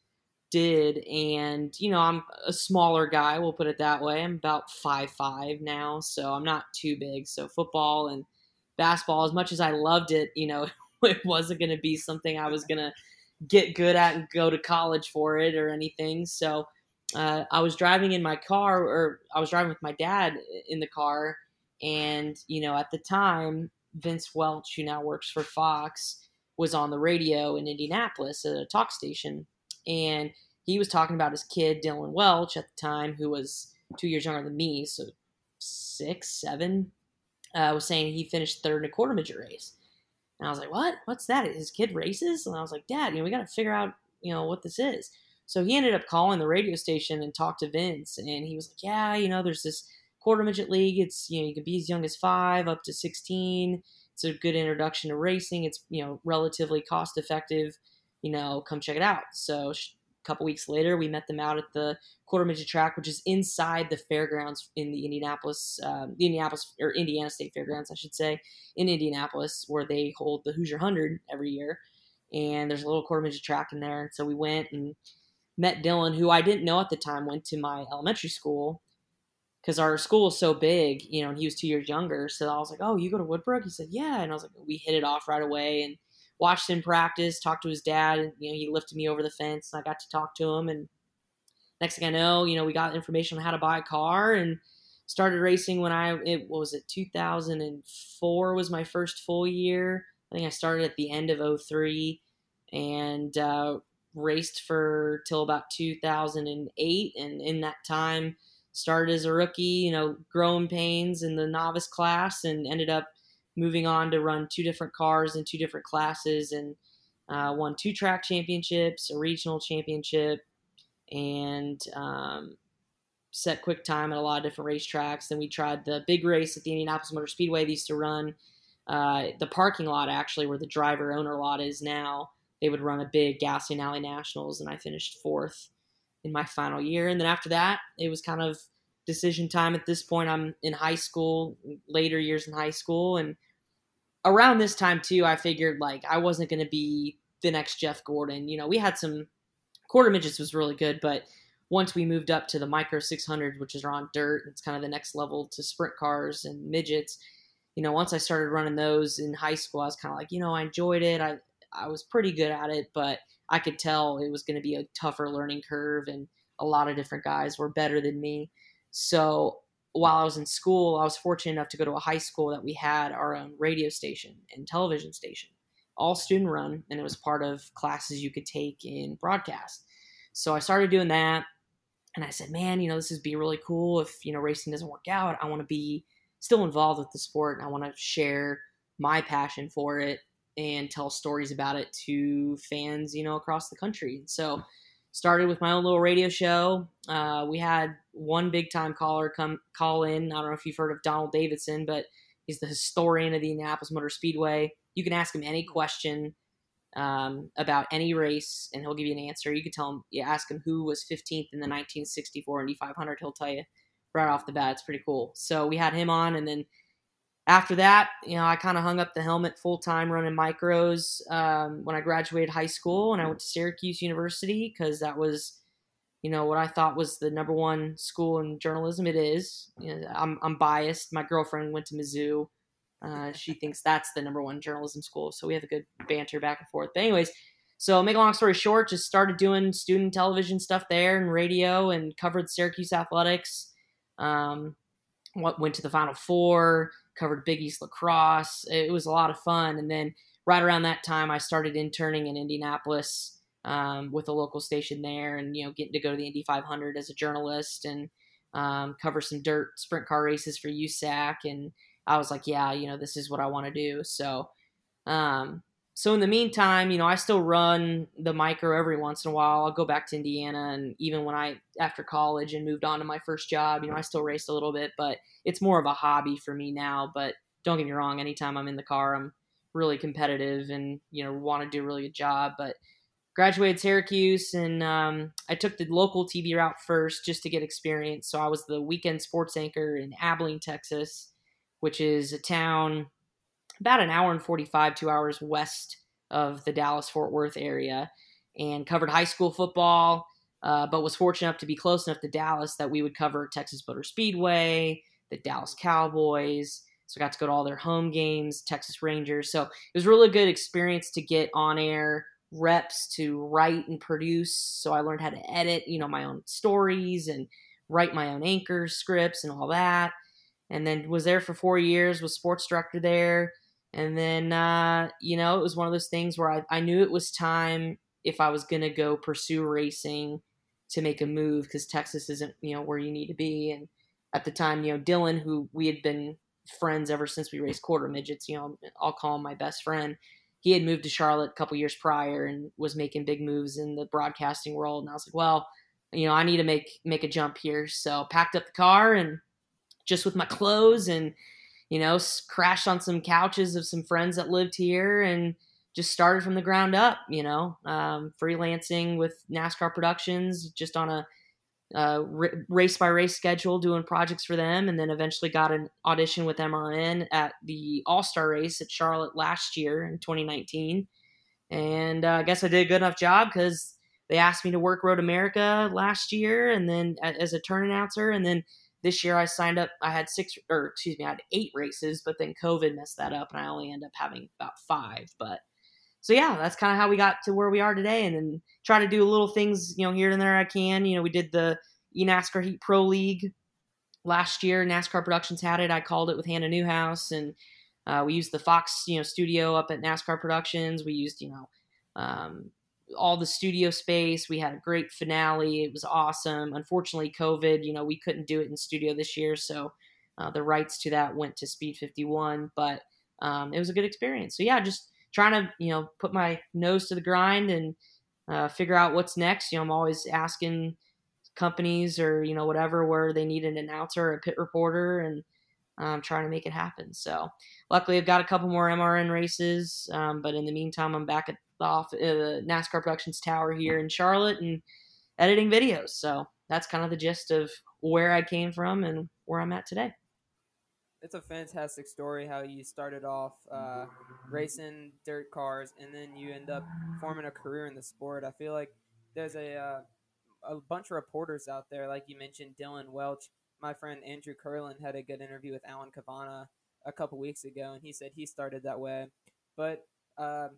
[SPEAKER 5] did. And, you know, I'm a smaller guy, we'll put it that way. I'm about five five now, so I'm not too big. So football and basketball, as much as I loved it, you know, it wasn't going to be something I was going to get good at and go to college for it or anything. So uh, I was driving in my car, or I was driving with my dad in the car. And, you know, at the time, Vince Welch, who now works for Fox, was on the radio in Indianapolis at a talk station. And he was talking about his kid, Dylan Welch, at the time, who was two years younger than me, so six, seven, uh, was saying he finished third in a quarter midget race. And I was like, what? What's that? His kid races? And I was like, Dad, you know, we got to figure out, you know, what this is. So he ended up calling the radio station and talked to Vince. And he was like, yeah, you know, there's this quarter midget league. It's, you know, you can be as young as five up to 16. It's a good introduction to racing. It's, you know, relatively cost effective. You know, come check it out. So a couple weeks later, we met them out at the quarter midget track, which is inside the fairgrounds in the Indianapolis, um, the Indianapolis or Indiana State Fairgrounds, I should say, in Indianapolis, where they hold the Hoosier Hundred every year. And there's a little quarter midget track in there, and so we went and met Dylan, who I didn't know at the time went to my elementary school because our school was so big, you know, and he was two years younger. So I was like, "Oh, you go to Woodbrook?" He said, "Yeah," and I was like, "We hit it off right away." And watched him practice, talked to his dad, and you know, he lifted me over the fence, and I got to talk to him. And next thing I know, you know, we got information on how to buy a car and started racing when I it was it 2004 was my first full year. I think I started at the end of 03 and uh, raced for till about 2008, and in that time started as a rookie, you know, growing pains in the novice class, and ended up moving on to run two different cars in two different classes and uh, won two track championships, a regional championship, and um, set quick time at a lot of different racetracks. Then we tried the big race at the Indianapolis Motor Speedway. They used to run uh, the parking lot, actually, where the driver owner lot is now. They would run a big Gasoline Alley Nationals, and I finished fourth in my final year. And then after that, it was kind of decision time at this point. I'm in high school, later years in high school, and around this time too, I figured like I wasn't going to be the next Jeff Gordon. You know, we had some quarter midgets was really good, but once we moved up to the micro 600, which is on dirt, it's kind of the next level to sprint cars and midgets. You know, once I started running those in high school, I was kind of like, you know, I enjoyed it. I I was pretty good at it, but I could tell it was going to be a tougher learning curve, and a lot of different guys were better than me. So while I was in school, I was fortunate enough to go to a high school that we had our own radio station and television station, all student run, and it was part of classes you could take in broadcast. So I started doing that, and I said, man, you know, this would be really cool if, you know, racing doesn't work out. I want to be still involved with the sport, and I want to share my passion for it and tell stories about it to fans, you know, across the country. So started with my own little radio show. Uh, we had one big time caller come call in. I don't know if you've heard of Donald Davidson, but he's the historian of the Indianapolis Motor Speedway. You can ask him any question um, about any race, and he'll give you an answer. You can tell him, you ask him who was 15th in the 1964 Indy 500. He'll tell you right off the bat. It's pretty cool. So we had him on, and then after that, you know, I kind of hung up the helmet full time running micros um, when I graduated high school, and I went to Syracuse University because that was, you know, what I thought was the number one school in journalism. It is. You know, I'm I'm biased. My girlfriend went to Mizzou. Uh, she thinks that's the number one journalism school, so we have a good banter back and forth. But anyways, so make a long story short, just started doing student television stuff there and radio, and covered Syracuse athletics. Um, went to the Final Four covered Big East lacrosse. It was a lot of fun. And then right around that time, I started interning in Indianapolis um, with a local station there, and you know, getting to go to the Indy 500 as a journalist and um, cover some dirt sprint car races for USAC. And I was like, yeah, you know, this is what I want to do. So, um, so in the meantime, you know, I still run the micro every once in a while. I'll go back to Indiana, and even when I after college and moved on to my first job, you know, I still raced a little bit, but it's more of a hobby for me now. But don't get me wrong, anytime I'm in the car, I'm really competitive and you know want to do a really good job. But graduated Syracuse, and um, I took the local TV route first just to get experience. So I was the weekend sports anchor in Abilene, Texas, which is a town about an hour and 45, two hours west of the Dallas Fort Worth area, and covered high school football. Uh, but was fortunate enough to be close enough to Dallas that we would cover Texas Motor Speedway, the Dallas Cowboys. So I got to go to all their home games, Texas Rangers. So it was really good experience to get on air reps to write and produce. So I learned how to edit, you know, my own stories and write my own anchors, scripts, and all that. And then was there for four years, was sports director there. And then, uh, you know, it was one of those things where I, I knew it was time if I was going to go pursue racing to make a move because Texas isn't, you know, where you need to be. And at the time, you know, Dylan, who we had been friends ever since we raced quarter midgets, you know, I'll call him my best friend. He had moved to Charlotte a couple years prior and was making big moves in the broadcasting world. And I was like, well, you know, I need to make make a jump here. So packed up the car and just with my clothes and you know, crashed on some couches of some friends that lived here and just started from the ground up, you know, um, freelancing with NASCAR Productions, just on a uh, race by race schedule, doing projects for them, and then eventually got an audition with MRN at the All Star race at Charlotte last year in 2019. And uh, I guess I did a good enough job because they asked me to work Road America last year, and then as a turn announcer, and then this year I signed up. I had six, or excuse me, I had eight races, but then COVID messed that up, and I only end up having about five. But so yeah, that's kind of how we got to where we are today, and then try to do little things, you know, here and there I can. You know, we did the eNASCAR Heat Pro League last year. NASCAR Productions had it. I called it with Hannah Newhouse, and uh, we used the Fox, you know, studio up at NASCAR Productions. We used, you know, um, all the studio space. We had a great finale. It was awesome. Unfortunately, COVID, you know, we couldn't do it in studio this year, so uh, the rights to that went to Speed 51. But um, it was a good experience. So yeah, just trying to you know put my nose to the grind and uh, figure out what's next. You know, I'm always asking companies or you know whatever where they need an announcer or a pit reporter and um, trying to make it happen. So luckily, I've got a couple more MRN races, um, but in the meantime, I'm back at off, uh, NASCAR Productions Tower here in Charlotte and editing videos. So that's kind of the gist of where I came from and where I'm at today
[SPEAKER 4] it's a fantastic story how you started off uh, racing dirt cars and then you end up forming a career in the sport. I feel like there's a uh, a bunch of reporters out there, like you mentioned, Dylan Welch. My friend Andrew Curlin had a good interview with Alan Cavanna a couple weeks ago, and he said he started that way. But uh,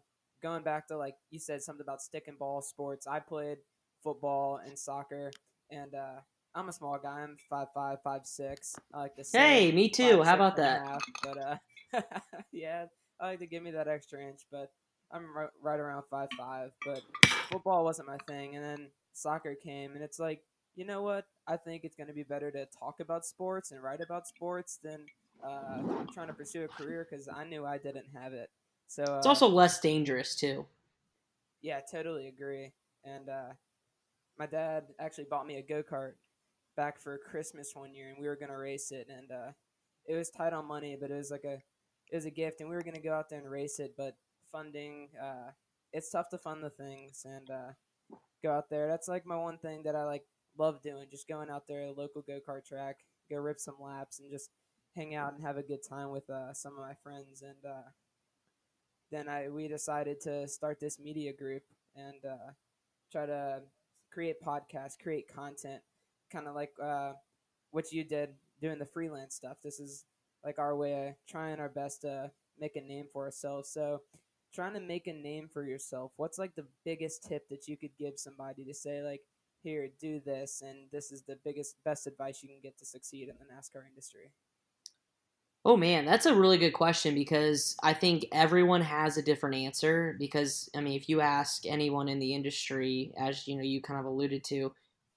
[SPEAKER 4] going back to like you said something about stick and ball sports, I played football and soccer, and uh, I'm a small guy. I'm five five, five six. I like to. say.
[SPEAKER 5] Hey, me too. How about that?
[SPEAKER 4] Half, but uh, yeah, I like to give me that extra inch, but I'm right, right around five five. But football wasn't my thing, and then soccer came, and it's like, you know what? I think it's going to be better to talk about sports and write about sports than uh, trying to pursue a career because I knew I didn't have it. So uh,
[SPEAKER 5] it's also less dangerous too.
[SPEAKER 4] Yeah, totally agree. And uh, my dad actually bought me a go kart back for Christmas one year, and we were gonna race it, and uh, it was tight on money, but it was like a it was a gift, and we were gonna go out there and race it, but funding uh, it's tough to fund the things and uh, go out there. That's like my one thing that I like love doing, just going out there, a local go kart track, go rip some laps, and just hang out and have a good time with uh, some of my friends. And uh, then I we decided to start this media group and uh, try to create podcasts, create content kind of like uh, what you did doing the freelance stuff. This is like our way of trying our best to make a name for ourselves. So, trying to make a name for yourself, what's like the biggest tip that you could give somebody to say, like, here, do this, and this is the biggest, best advice you can get to succeed in the NASCAR industry?
[SPEAKER 5] Oh man, that's a really good question because I think everyone has a different answer. Because I mean, if you ask anyone in the industry, as you know, you kind of alluded to,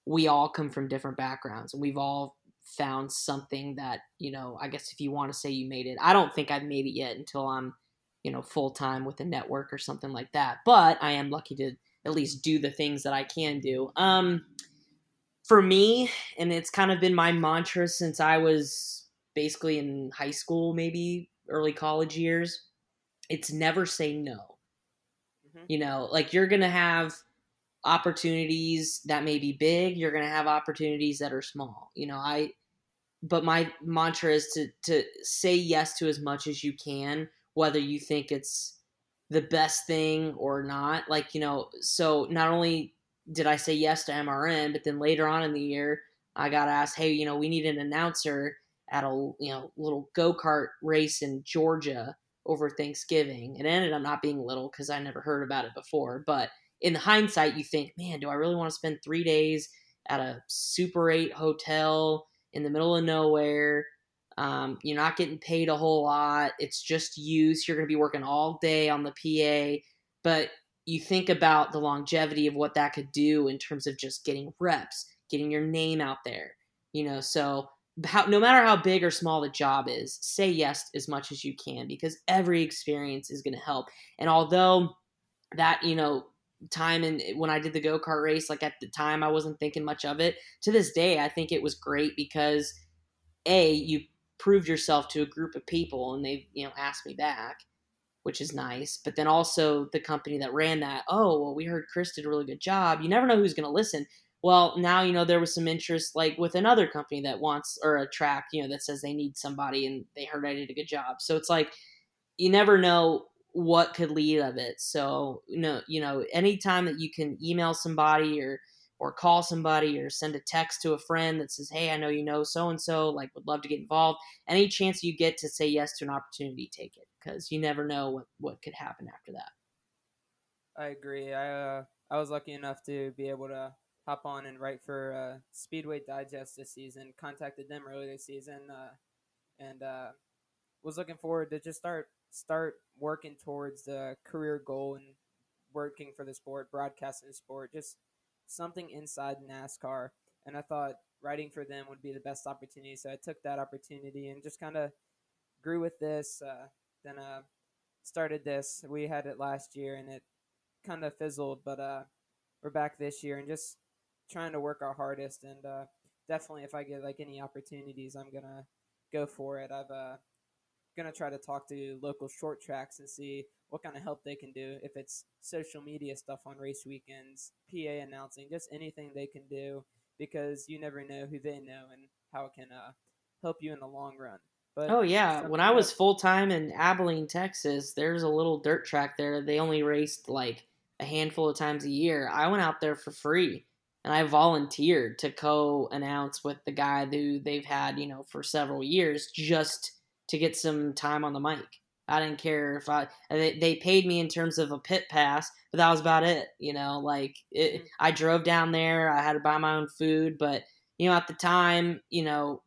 [SPEAKER 5] we all come from different backgrounds and we've all found something that you know i guess if you want to say you made it i don't think i've made it yet until i'm you know full time with a network or something like that but i am lucky to at least do the things that i can do um for me and it's kind of been my mantra since i was basically in high school maybe early college years it's never say no mm-hmm. you know like you're gonna have opportunities that may be big you're going to have opportunities that are small you know i but my mantra is to to say yes to as much as you can whether you think it's the best thing or not like you know so not only did i say yes to mrn but then later on in the year i got asked hey you know we need an announcer at a you know little go-kart race in georgia over thanksgiving it ended up not being little because i never heard about it before but in hindsight, you think, man, do I really want to spend three days at a Super 8 hotel in the middle of nowhere? Um, you're not getting paid a whole lot. It's just use. You're going to be working all day on the PA. But you think about the longevity of what that could do in terms of just getting reps, getting your name out there. You know, so how, no matter how big or small the job is, say yes as much as you can because every experience is going to help. And although that, you know, time and when I did the go kart race, like at the time, I wasn't thinking much of it. To this day, I think it was great because a you proved yourself to a group of people and they you know asked me back, which is nice. But then also the company that ran that, oh, well, we heard Chris did a really good job. You never know who's going to listen. Well, now you know there was some interest, like with another company that wants or a track, you know, that says they need somebody, and they heard I did a good job. So it's like you never know what could lead of it. So you know, you know, anytime that you can email somebody or or call somebody or send a text to a friend that says, "Hey, I know you know so and so, like would love to get involved." Any chance you get to say yes to an opportunity, take it because you never know what what could happen after that.
[SPEAKER 4] I agree. I uh, I was lucky enough to be able to hop on and write for uh, Speedway Digest this season. Contacted them earlier this season, uh, and uh, was looking forward to just start start working towards the career goal and working for the sport, broadcasting the sport, just something inside NASCAR. And I thought writing for them would be the best opportunity, so I took that opportunity and just kind of grew with this. Uh, then uh, started this. We had it last year, and it kind of fizzled, but uh, we're back this year and just trying to work our hardest, and uh, definitely if I get like any opportunities, I'm gonna go for it. I've uh, gonna try to talk to local short tracks and see what kind of help they can do. If it's social media stuff on race weekends, PA announcing, just anything they can do, because you never know who they know and how it can uh, help you in the long run.
[SPEAKER 5] But oh yeah, when I was full time in Abilene, Texas, there's a little dirt track there. They only raced like a handful of times a year. I went out there for free and I volunteered to co-announce with the guy who they've had, you know, for several years, just to get some time on the mic. I didn't care if I they, they paid me in terms of a pit pass, but that was about it. You know, like it, mm-hmm. I drove down there, I had to buy my own food, but you know, at the time, you know,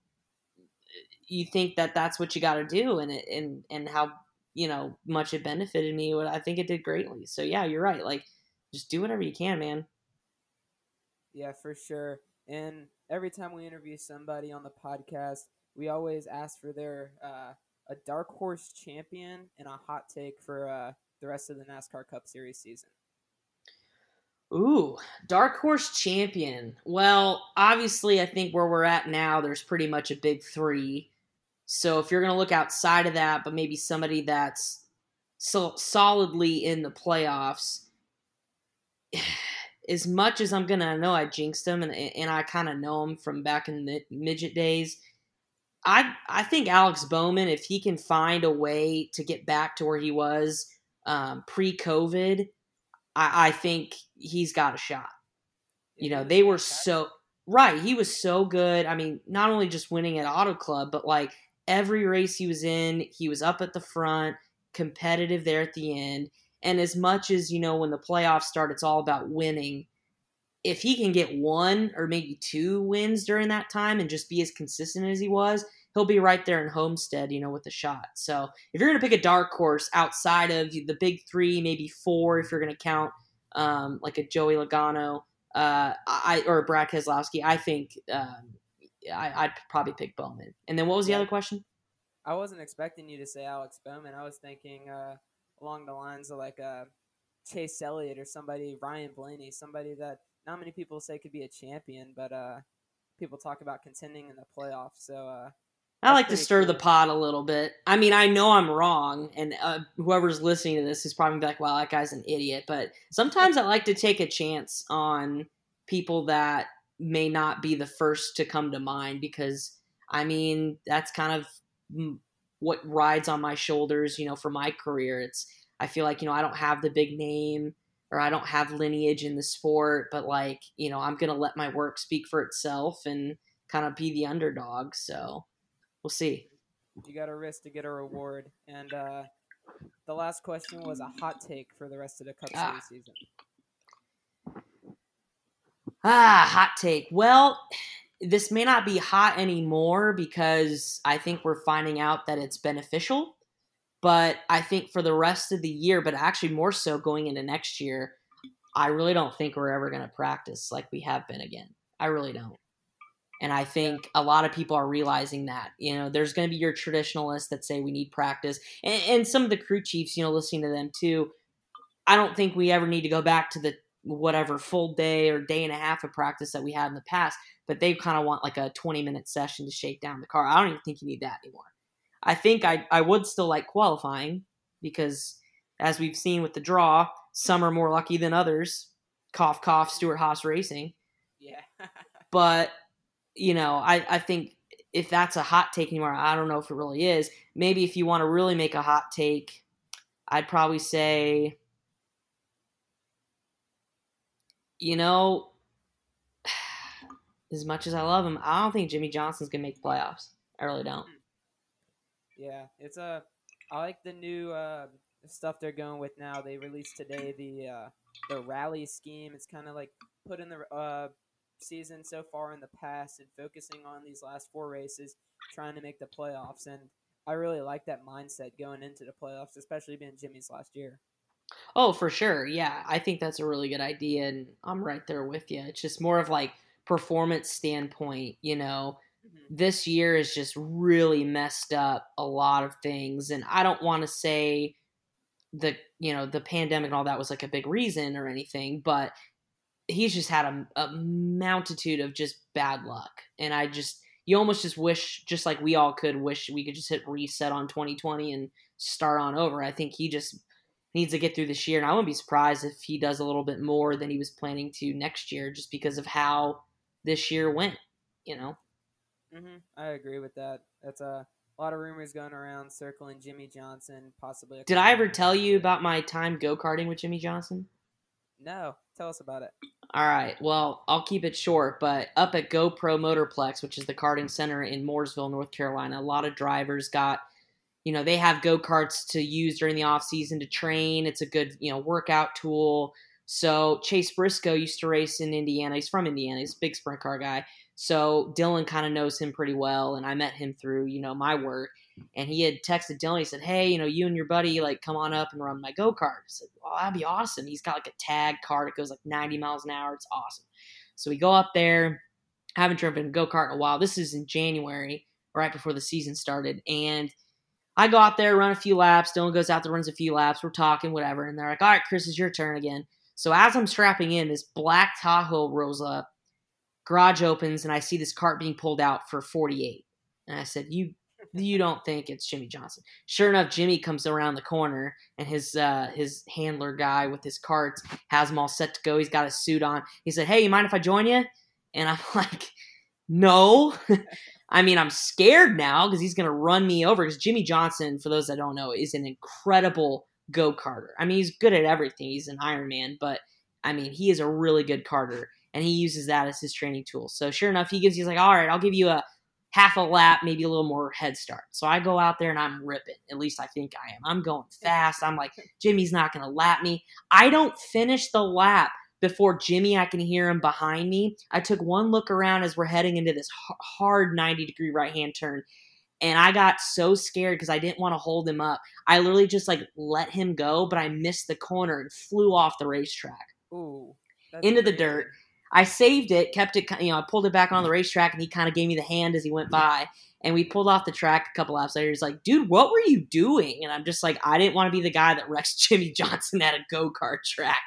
[SPEAKER 5] you think that that's what you got to do, and it, and and how you know much it benefited me. What I think it did greatly. So yeah, you're right. Like, just do whatever you can, man.
[SPEAKER 4] Yeah, for sure. And every time we interview somebody on the podcast, we always ask for their uh, a dark horse champion and a hot take for uh, the rest of the NASCAR Cup Series season.
[SPEAKER 5] Ooh, dark horse champion. Well, obviously, I think where we're at now, there's pretty much a big three. So if you're going to look outside of that, but maybe somebody that's so solidly in the playoffs, as much as I'm gonna know I jinxed him and and I kind of know him from back in the midget days, I I think Alex Bowman, if he can find a way to get back to where he was um, pre-COVID, I, I think he's got a shot. You know, they were so right. He was so good. I mean, not only just winning at Auto Club, but like every race he was in, he was up at the front, competitive there at the end. And as much as, you know, when the playoffs start, it's all about winning. If he can get one or maybe two wins during that time and just be as consistent as he was, he'll be right there in Homestead, you know, with a shot. So if you're going to pick a dark horse outside of the big three, maybe four, if you're going to count um, like a Joey Logano uh, I, or Brad Keselowski, I think um, I, would probably pick Bowman. And then what was the other question?
[SPEAKER 4] I wasn't expecting you to say Alex Bowman. I was thinking uh, along the lines of like uh, Chase Elliott or somebody, Ryan Blaney, somebody that not many people say could be a champion, but uh, people talk about contending in the playoffs. So uh,
[SPEAKER 5] I like to stir cool. the pot a little bit. I mean, I know I'm wrong, and uh, whoever's listening to this is probably like, "Well, that guy's an idiot." But sometimes I like to take a chance on people that may not be the first to come to mind because, I mean, that's kind of what rides on my shoulders, you know, for my career. It's I feel like, you know, I don't have the big name or I don't have lineage in the sport, but like, you know, I'm going to let my work speak for itself and kind of be the underdog. So we'll see.
[SPEAKER 4] You got a risk to get a reward. And uh, the last question was a hot take for the rest of the Cup ah. Series season.
[SPEAKER 5] Ah, hot take. Well, this may not be hot anymore because I think we're finding out that it's beneficial. But I think for the rest of the year, but actually more so going into next year, I really don't think we're ever going to practice like we have been again. I really don't. And I think a lot of people are realizing that. You know, there's going to be your traditionalists that say we need practice, and, and, some of the crew chiefs, you know, listening to them too. I don't think we ever need to go back to the whatever full day or day and a half of practice that we had in the past but they kind of want like a 20 minute session to shake down the car. I don't even think you need that anymore. I think I, I would still like qualifying because as we've seen with the draw, some are more lucky than others. Cough, cough, Stewart-Haas Racing.
[SPEAKER 4] Yeah.
[SPEAKER 5] but, you know, I, I think if that's a hot take anymore, I don't know if it really is. Maybe if you want to really make a hot take, I'd probably say, you know, as much as I love him, I don't think Jimmie Johnson's gonna make the playoffs. I really don't.
[SPEAKER 4] Yeah, it's a. I like the new uh, stuff they're going with now. They released today the uh, the rally scheme. It's kind of like putting the uh, season so far in the past and focusing on these last four races, trying to make the playoffs. And I really like that mindset going into the playoffs, especially being Jimmie's last year.
[SPEAKER 5] Oh, for sure. Yeah, I think that's a really good idea, and I'm right there with you. It's just more of like performance standpoint, you know, mm-hmm. this year has just really messed up a lot of things, and I don't want to say the you know the pandemic and all that was like a big reason or anything, but he's just had a, a multitude of just bad luck, and I just you almost just wish, just like we all could wish we could just hit reset on 2020 and start on over. I think he just needs to get through this year, and I wouldn't be surprised if he does a little bit more than he was planning to next year, just because of how this year went. You know.
[SPEAKER 4] Mm-hmm. I agree with that. That's a lot of rumors going around circling Jimmie Johnson possibly.
[SPEAKER 5] Did I ever tell you about my time go karting with Jimmie Johnson?
[SPEAKER 4] No, tell us about it.
[SPEAKER 5] All right. Well, I'll keep it short, but up at GoPro Motorplex, which is the karting center in Mooresville, North Carolina, a lot of drivers got, you know, they have go karts to use during the off season to train. It's a good, you know, workout tool. So Chase Briscoe used to race in Indiana. He's from Indiana. He's a big sprint car guy. So Dylan kind of knows him pretty well, and I met him through you know my work. And he had texted Dylan. He said, "Hey, you know, you and your buddy like come on up and run my go kart." I said, "Well, that'd be awesome." He's got like a tag cart. It goes like 90 miles an hour. It's awesome. So we go up there. I haven't driven a go kart in a while. This is in January, right before the season started, and I go out there, run a few laps. Dylan goes out there, runs a few laps. We're talking, whatever. And they're like, "All right, Chris, it's your turn again." So as I'm strapping in, this black Tahoe rolls up, garage opens, and I see this cart being pulled out for 48. And I said, "You, you don't think it's Jimmie Johnson?" Sure enough, Jimmie comes around the corner, and his uh, his handler guy with his carts has him all set to go. He's got his suit on. He said, "Hey, you mind if I join you?" And I'm like, "No." I mean, I'm scared now because he's going to run me over. Because Jimmie Johnson, for those that don't know, is an incredible go carter. I mean, he's good at everything. He's an Iron Man, but I mean, he is a really good carter, and he uses that as his training tool. So sure enough, he gives you like, all right, I'll give you a half a lap, maybe a little more head start. So I go out there and I'm ripping. At least I think I am. I'm going fast. I'm like, Jimmie's not going to lap me. I don't finish the lap before Jimmie, I can hear him behind me. I took one look around as we're heading into this hard 90 degree right hand turn, and I got so scared because I didn't want to hold him up. I literally just like let him go, but I missed the corner and flew off the racetrack.
[SPEAKER 4] Ooh.
[SPEAKER 5] Into the dirt. I saved it, kept it, you know, I pulled it back on the racetrack and he kind of gave me the hand as he went by. And we pulled off the track a couple laps later. He's like, dude, what were you doing? And I'm just like, I didn't want to be the guy that wrecks Jimmie Johnson at a go kart track,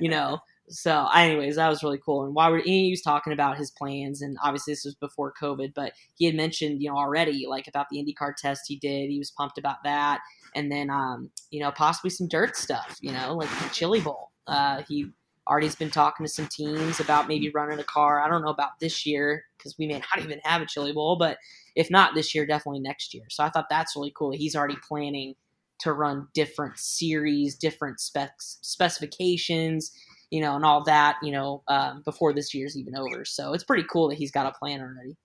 [SPEAKER 5] you know? So, anyways, that was really cool. And while he was talking about his plans, and obviously this was before COVID, but he had mentioned, you know, already like about the IndyCar test he did. He was pumped about that, and then, um, you know, possibly some dirt stuff. You know, like the Chili Bowl. Uh, he already's been talking to some teams about maybe running a car. I don't know about this year because we may not even have a Chili Bowl, but if not this year, definitely next year. So I thought that's really cool. He's already planning to run different series, different specs, specifications you know, and all that, you know, um, before this year's even over. So it's pretty cool that he's got a plan already.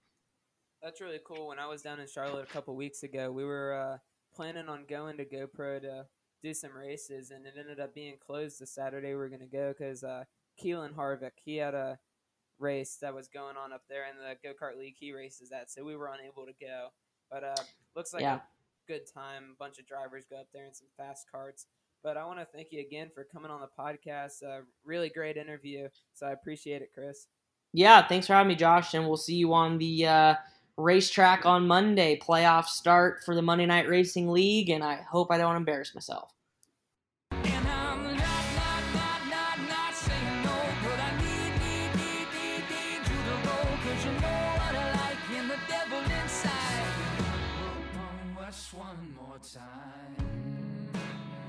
[SPEAKER 4] That's really cool. When I was down in Charlotte a couple weeks ago, we were uh, planning on going to GoPro to do some races, and it ended up being closed the Saturday we were going to go because uh, Keelan Harvick, he had a race that was going on up there in the go kart league he races that, so we were unable to go. But uh, looks like yeah. a good time. A bunch of drivers go up there in some fast carts. But I want to thank you again for coming on the podcast. Uh, really great interview. So I appreciate it, Chris.
[SPEAKER 5] Yeah, thanks for having me, Josh. And we'll see you on the uh, racetrack on Monday. Playoff start for the Monday Night Racing League. And I hope I don't embarrass myself. one more time.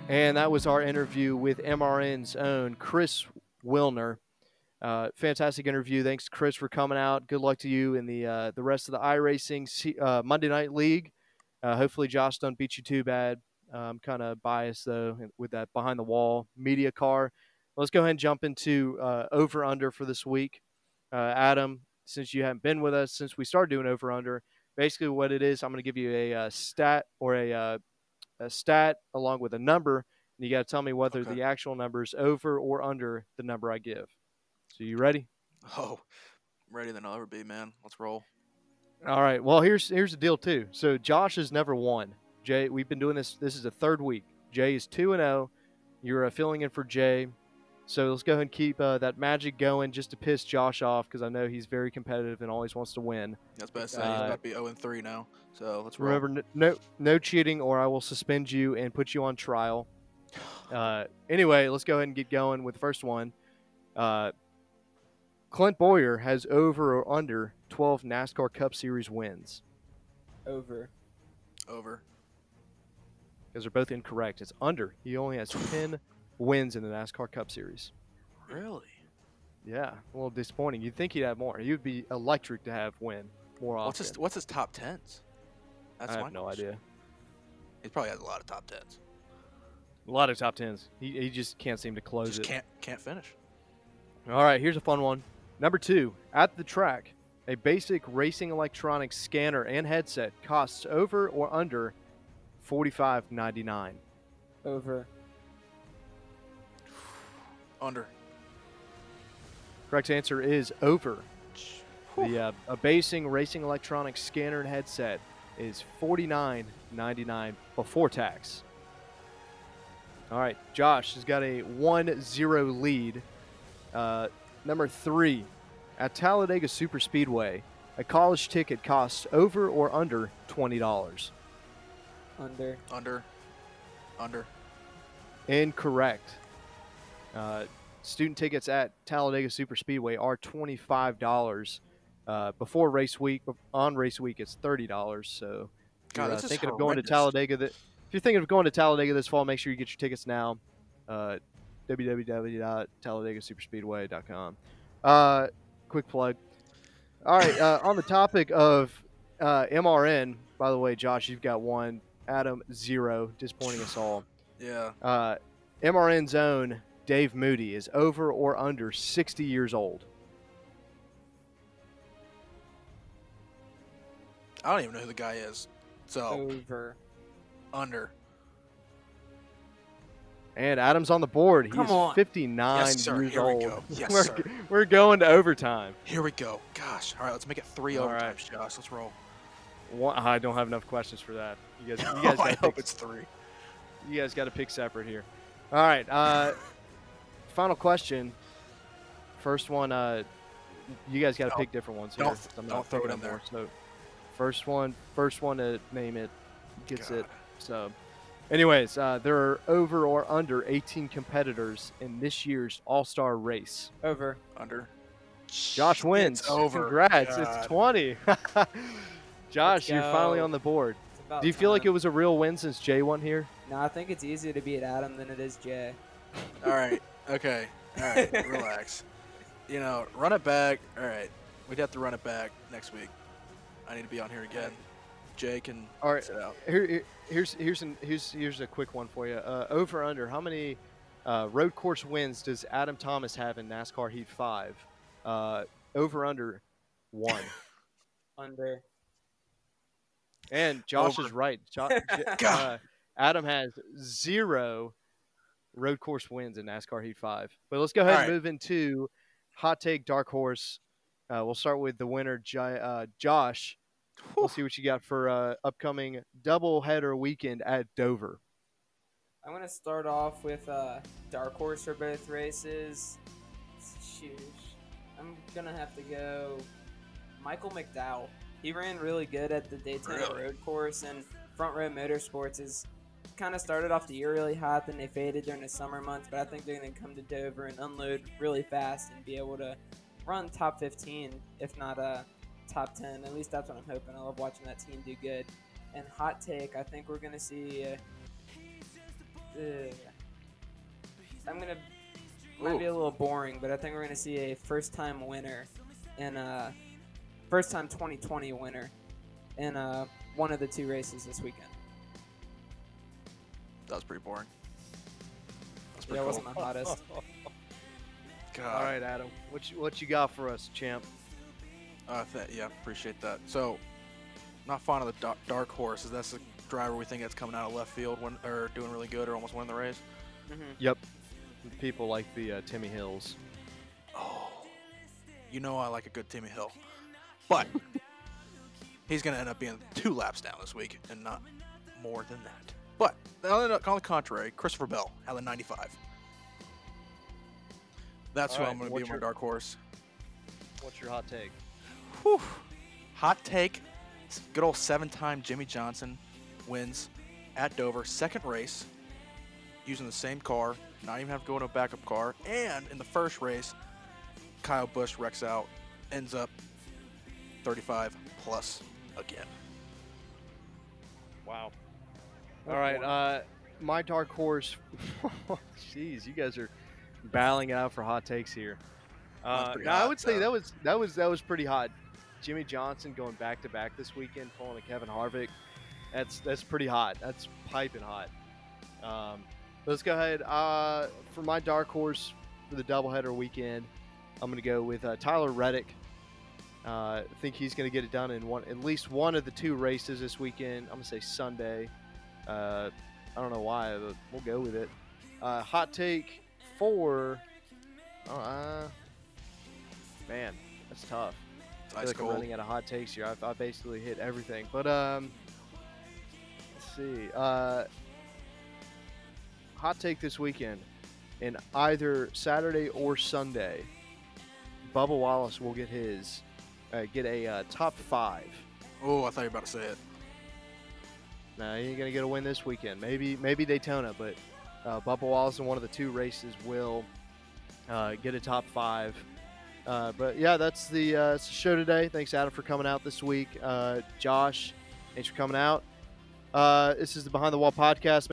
[SPEAKER 1] And that was our interview with MRN's own Chris Wilner. Uh, fantastic interview. Thanks, Chris, for coming out. Good luck to you in the uh, the rest of the iRacing uh, Monday Night League. Uh, hopefully, Josh don't beat you too bad. I'm kind of biased though with that behind the wall media car. Let's go ahead and jump into uh, over under for this week. Uh, Adam, since you haven't been with us since we started doing over under, basically what it is, I'm going to give you a, stat or a, a stat along with a number, and you got to tell me whether okay. the actual number is over or under the number I give. So you ready?
[SPEAKER 3] Oh, ready than I'll ever be, man. Let's roll.
[SPEAKER 1] All right. Well, here's here's the deal too. So Josh has never won. Jay, we've been doing this. This is the third week. Jay is two and zero. Oh. You're uh, filling in for Jay. So let's go ahead and keep uh, that magic going just to piss Josh off because I know he's very competitive and always wants to win.
[SPEAKER 3] That's best. Uh, he's about to be 0 and 3 now. So let's
[SPEAKER 1] roll. Remember, no, no cheating or I will suspend you and put you on trial. Uh, anyway, let's go ahead and get going with the first one. Uh, Clint Bowyer has over or under 12 NASCAR Cup Series wins.
[SPEAKER 4] Over.
[SPEAKER 3] Over.
[SPEAKER 1] Because they're both incorrect. It's under. He only has 10 wins in the NASCAR Cup Series.
[SPEAKER 3] Really?
[SPEAKER 1] Yeah, a little disappointing. You'd think he'd have more. He would be electric to have win more often.
[SPEAKER 3] What's his What's his top tens?
[SPEAKER 1] That's I have no idea.
[SPEAKER 3] He probably has a lot of top tens.
[SPEAKER 1] A lot of top tens. He, he just can't seem to close
[SPEAKER 3] just
[SPEAKER 1] it.
[SPEAKER 3] Can't can't finish.
[SPEAKER 1] All right, here's a fun one. Number two, at the track, a basic racing electronics scanner and headset costs over or under forty-five ninety-nine.
[SPEAKER 4] Over.
[SPEAKER 3] Under.
[SPEAKER 1] Correct answer is over. The uh, a basing racing electronics scanner and headset is forty-nine ninety-nine before tax. All right, Josh has got a 1-0 lead. Uh, Number three, at Talladega Superspeedway, a college ticket costs over or under twenty dollars.
[SPEAKER 4] Under.
[SPEAKER 3] Under. Under.
[SPEAKER 1] Incorrect. Uh, student tickets at Talladega Superspeedway are twenty five dollars. Uh, before race week, on race week, it's thirty dollars. So,
[SPEAKER 3] God,
[SPEAKER 1] you're
[SPEAKER 3] uh,
[SPEAKER 1] thinking of going to Talladega, that if you're thinking of going to Talladega this fall, make sure you get your tickets now. Uh, www.talladegasuperspeedway.com. Uh, quick plug. All right, uh, on the topic of uh, MRN, by the way, Josh, you've got one. Adam, zero, disappointing us all.
[SPEAKER 3] Yeah.
[SPEAKER 1] Uh, MRN's own Dave Moody is over or under 60 years old.
[SPEAKER 3] I don't even know who the guy is. So
[SPEAKER 4] over.
[SPEAKER 3] Under.
[SPEAKER 1] And Adam's on the board.
[SPEAKER 4] Come
[SPEAKER 1] He's
[SPEAKER 4] on.
[SPEAKER 1] 59
[SPEAKER 3] yes, sir.
[SPEAKER 1] years
[SPEAKER 3] Here
[SPEAKER 1] old.
[SPEAKER 3] We go. Yes,
[SPEAKER 1] we're,
[SPEAKER 3] sir.
[SPEAKER 1] we're going to overtime.
[SPEAKER 3] Here we go. Gosh. All right, let's make it three
[SPEAKER 1] All
[SPEAKER 3] overtimes,
[SPEAKER 1] right.
[SPEAKER 3] Josh. Let's roll.
[SPEAKER 1] One, I don't have enough questions for that. You guys, you
[SPEAKER 3] Oh,
[SPEAKER 1] guys
[SPEAKER 3] I
[SPEAKER 1] got
[SPEAKER 3] hope
[SPEAKER 1] pick,
[SPEAKER 3] it's three.
[SPEAKER 1] you guys got to pick separate here. All right. Uh, final question. First one. Uh, you guys got to
[SPEAKER 3] Don't-
[SPEAKER 1] pick different ones here.
[SPEAKER 3] don't-
[SPEAKER 1] I'm
[SPEAKER 3] don't throw it
[SPEAKER 1] picking
[SPEAKER 3] in there.
[SPEAKER 1] more. So, first one, first one to name it gets
[SPEAKER 3] God.
[SPEAKER 1] it. So, anyways, uh, there are over or under 18 competitors in this year's All Star race.
[SPEAKER 4] Over.
[SPEAKER 3] Under.
[SPEAKER 1] Josh wins.
[SPEAKER 3] It's over.
[SPEAKER 1] Congrats.
[SPEAKER 3] God.
[SPEAKER 1] It's 20. Josh, you're finally on the board. Do you feel like it was a real win since Jay won here?
[SPEAKER 4] No, I think it's easier to beat Adam than it is Jay.
[SPEAKER 3] All right. Okay. All right. Relax. You know, run it back. All right. We'd have to run it back next week. I need to be on here again. Jake and
[SPEAKER 1] All right.
[SPEAKER 3] sit out.
[SPEAKER 1] Here, here- here's here's an, here's here's a quick one for you. Uh, over under how many uh, road course wins does Adam Thomas have in NASCAR Heat Five? Uh, over under one.
[SPEAKER 4] Under.
[SPEAKER 1] And Josh is right. Jo- J-
[SPEAKER 3] God.
[SPEAKER 1] uh, Adam has zero road course wins in NASCAR Heat Five. But let's go ahead
[SPEAKER 3] All
[SPEAKER 1] and
[SPEAKER 3] right.
[SPEAKER 1] move into hot take dark horse. Uh, we'll start with the winner, J- uh, Josh. We'll see what you got for uh, upcoming doubleheader weekend at Dover.
[SPEAKER 4] I'm gonna start off with uh, dark horse for both races. Shoot, I'm gonna have to go Michael McDowell. He ran really good at the Daytona
[SPEAKER 3] Really?
[SPEAKER 4] Road Course, and Front Row Motorsports is kind of started off the year really hot, then they faded during the summer months. But I think they're gonna come to Dover and unload really fast and be able to run top 15, if not uh, top 10. At least that's what I'm hoping. I love watching that team do good. And hot take, I think we're gonna see. Uh, Uh, I'm gonna might be a little boring, but I think we're gonna see a first-time winner in a first-time 2020 winner in uh, one of the two races this weekend.
[SPEAKER 3] That was pretty boring.
[SPEAKER 4] That yeah, cool. wasn't the hottest.
[SPEAKER 1] God. All right, Adam, what you, what you got for us, champ?
[SPEAKER 3] Uh, th- yeah, appreciate that. So, not fond of the dark horse. Is that the driver we think that's coming out of left field when or doing really good or almost winning the race?
[SPEAKER 1] Mm-hmm. Yep. People like the uh, Timmy Hills.
[SPEAKER 3] Oh, you know I like a good Timmy Hill, but he's going to end up being two laps down this week and not more than that. But on the contrary, Christopher Bell had a 95. That's All who right, I'm going to be your, my dark horse.
[SPEAKER 1] What's your hot take?
[SPEAKER 3] Whew. Hot take. Good old seven-time Jimmie Johnson wins at Dover, second race, using the same car, not even have to go in a backup car. And in the first race, Kyle Busch wrecks out, ends up 35 plus again.
[SPEAKER 1] Wow. All right, uh, my dark horse. Jeez, you guys are battling it out for hot takes here. Uh, I would say that was that was that was pretty hot. Jimmie Johnson going back to back this weekend, pulling a Kevin Harvick. That's that's pretty hot. That's piping hot. Um, let's go ahead. Uh, for my dark horse for the doubleheader weekend, I'm going to go with uh, Tyler Reddick. Uh, I think he's going to get it done in one, at least one of the two races this weekend. I'm going to say Sunday. Uh, I don't know why, but we'll go with it. Uh, hot take four. Uh, man, that's tough. I feel like cold. I'm running out of hot takes here. I, I basically hit everything, but um, let's see. Uh, hot take this weekend, in either Saturday or Sunday, Bubba Wallace will get his uh, get a uh, top five.
[SPEAKER 3] Oh, I thought you were about to say it.
[SPEAKER 1] No, he ain't gonna get a win this weekend. Maybe maybe Daytona, but uh, Bubba Wallace in one of the two races will uh, get a top five. Uh, but yeah, that's the, uh, that's the show today. Thanks, Adam, for coming out this week. Uh, Josh, thanks for coming out. Uh, this is the Behind the Wall podcast.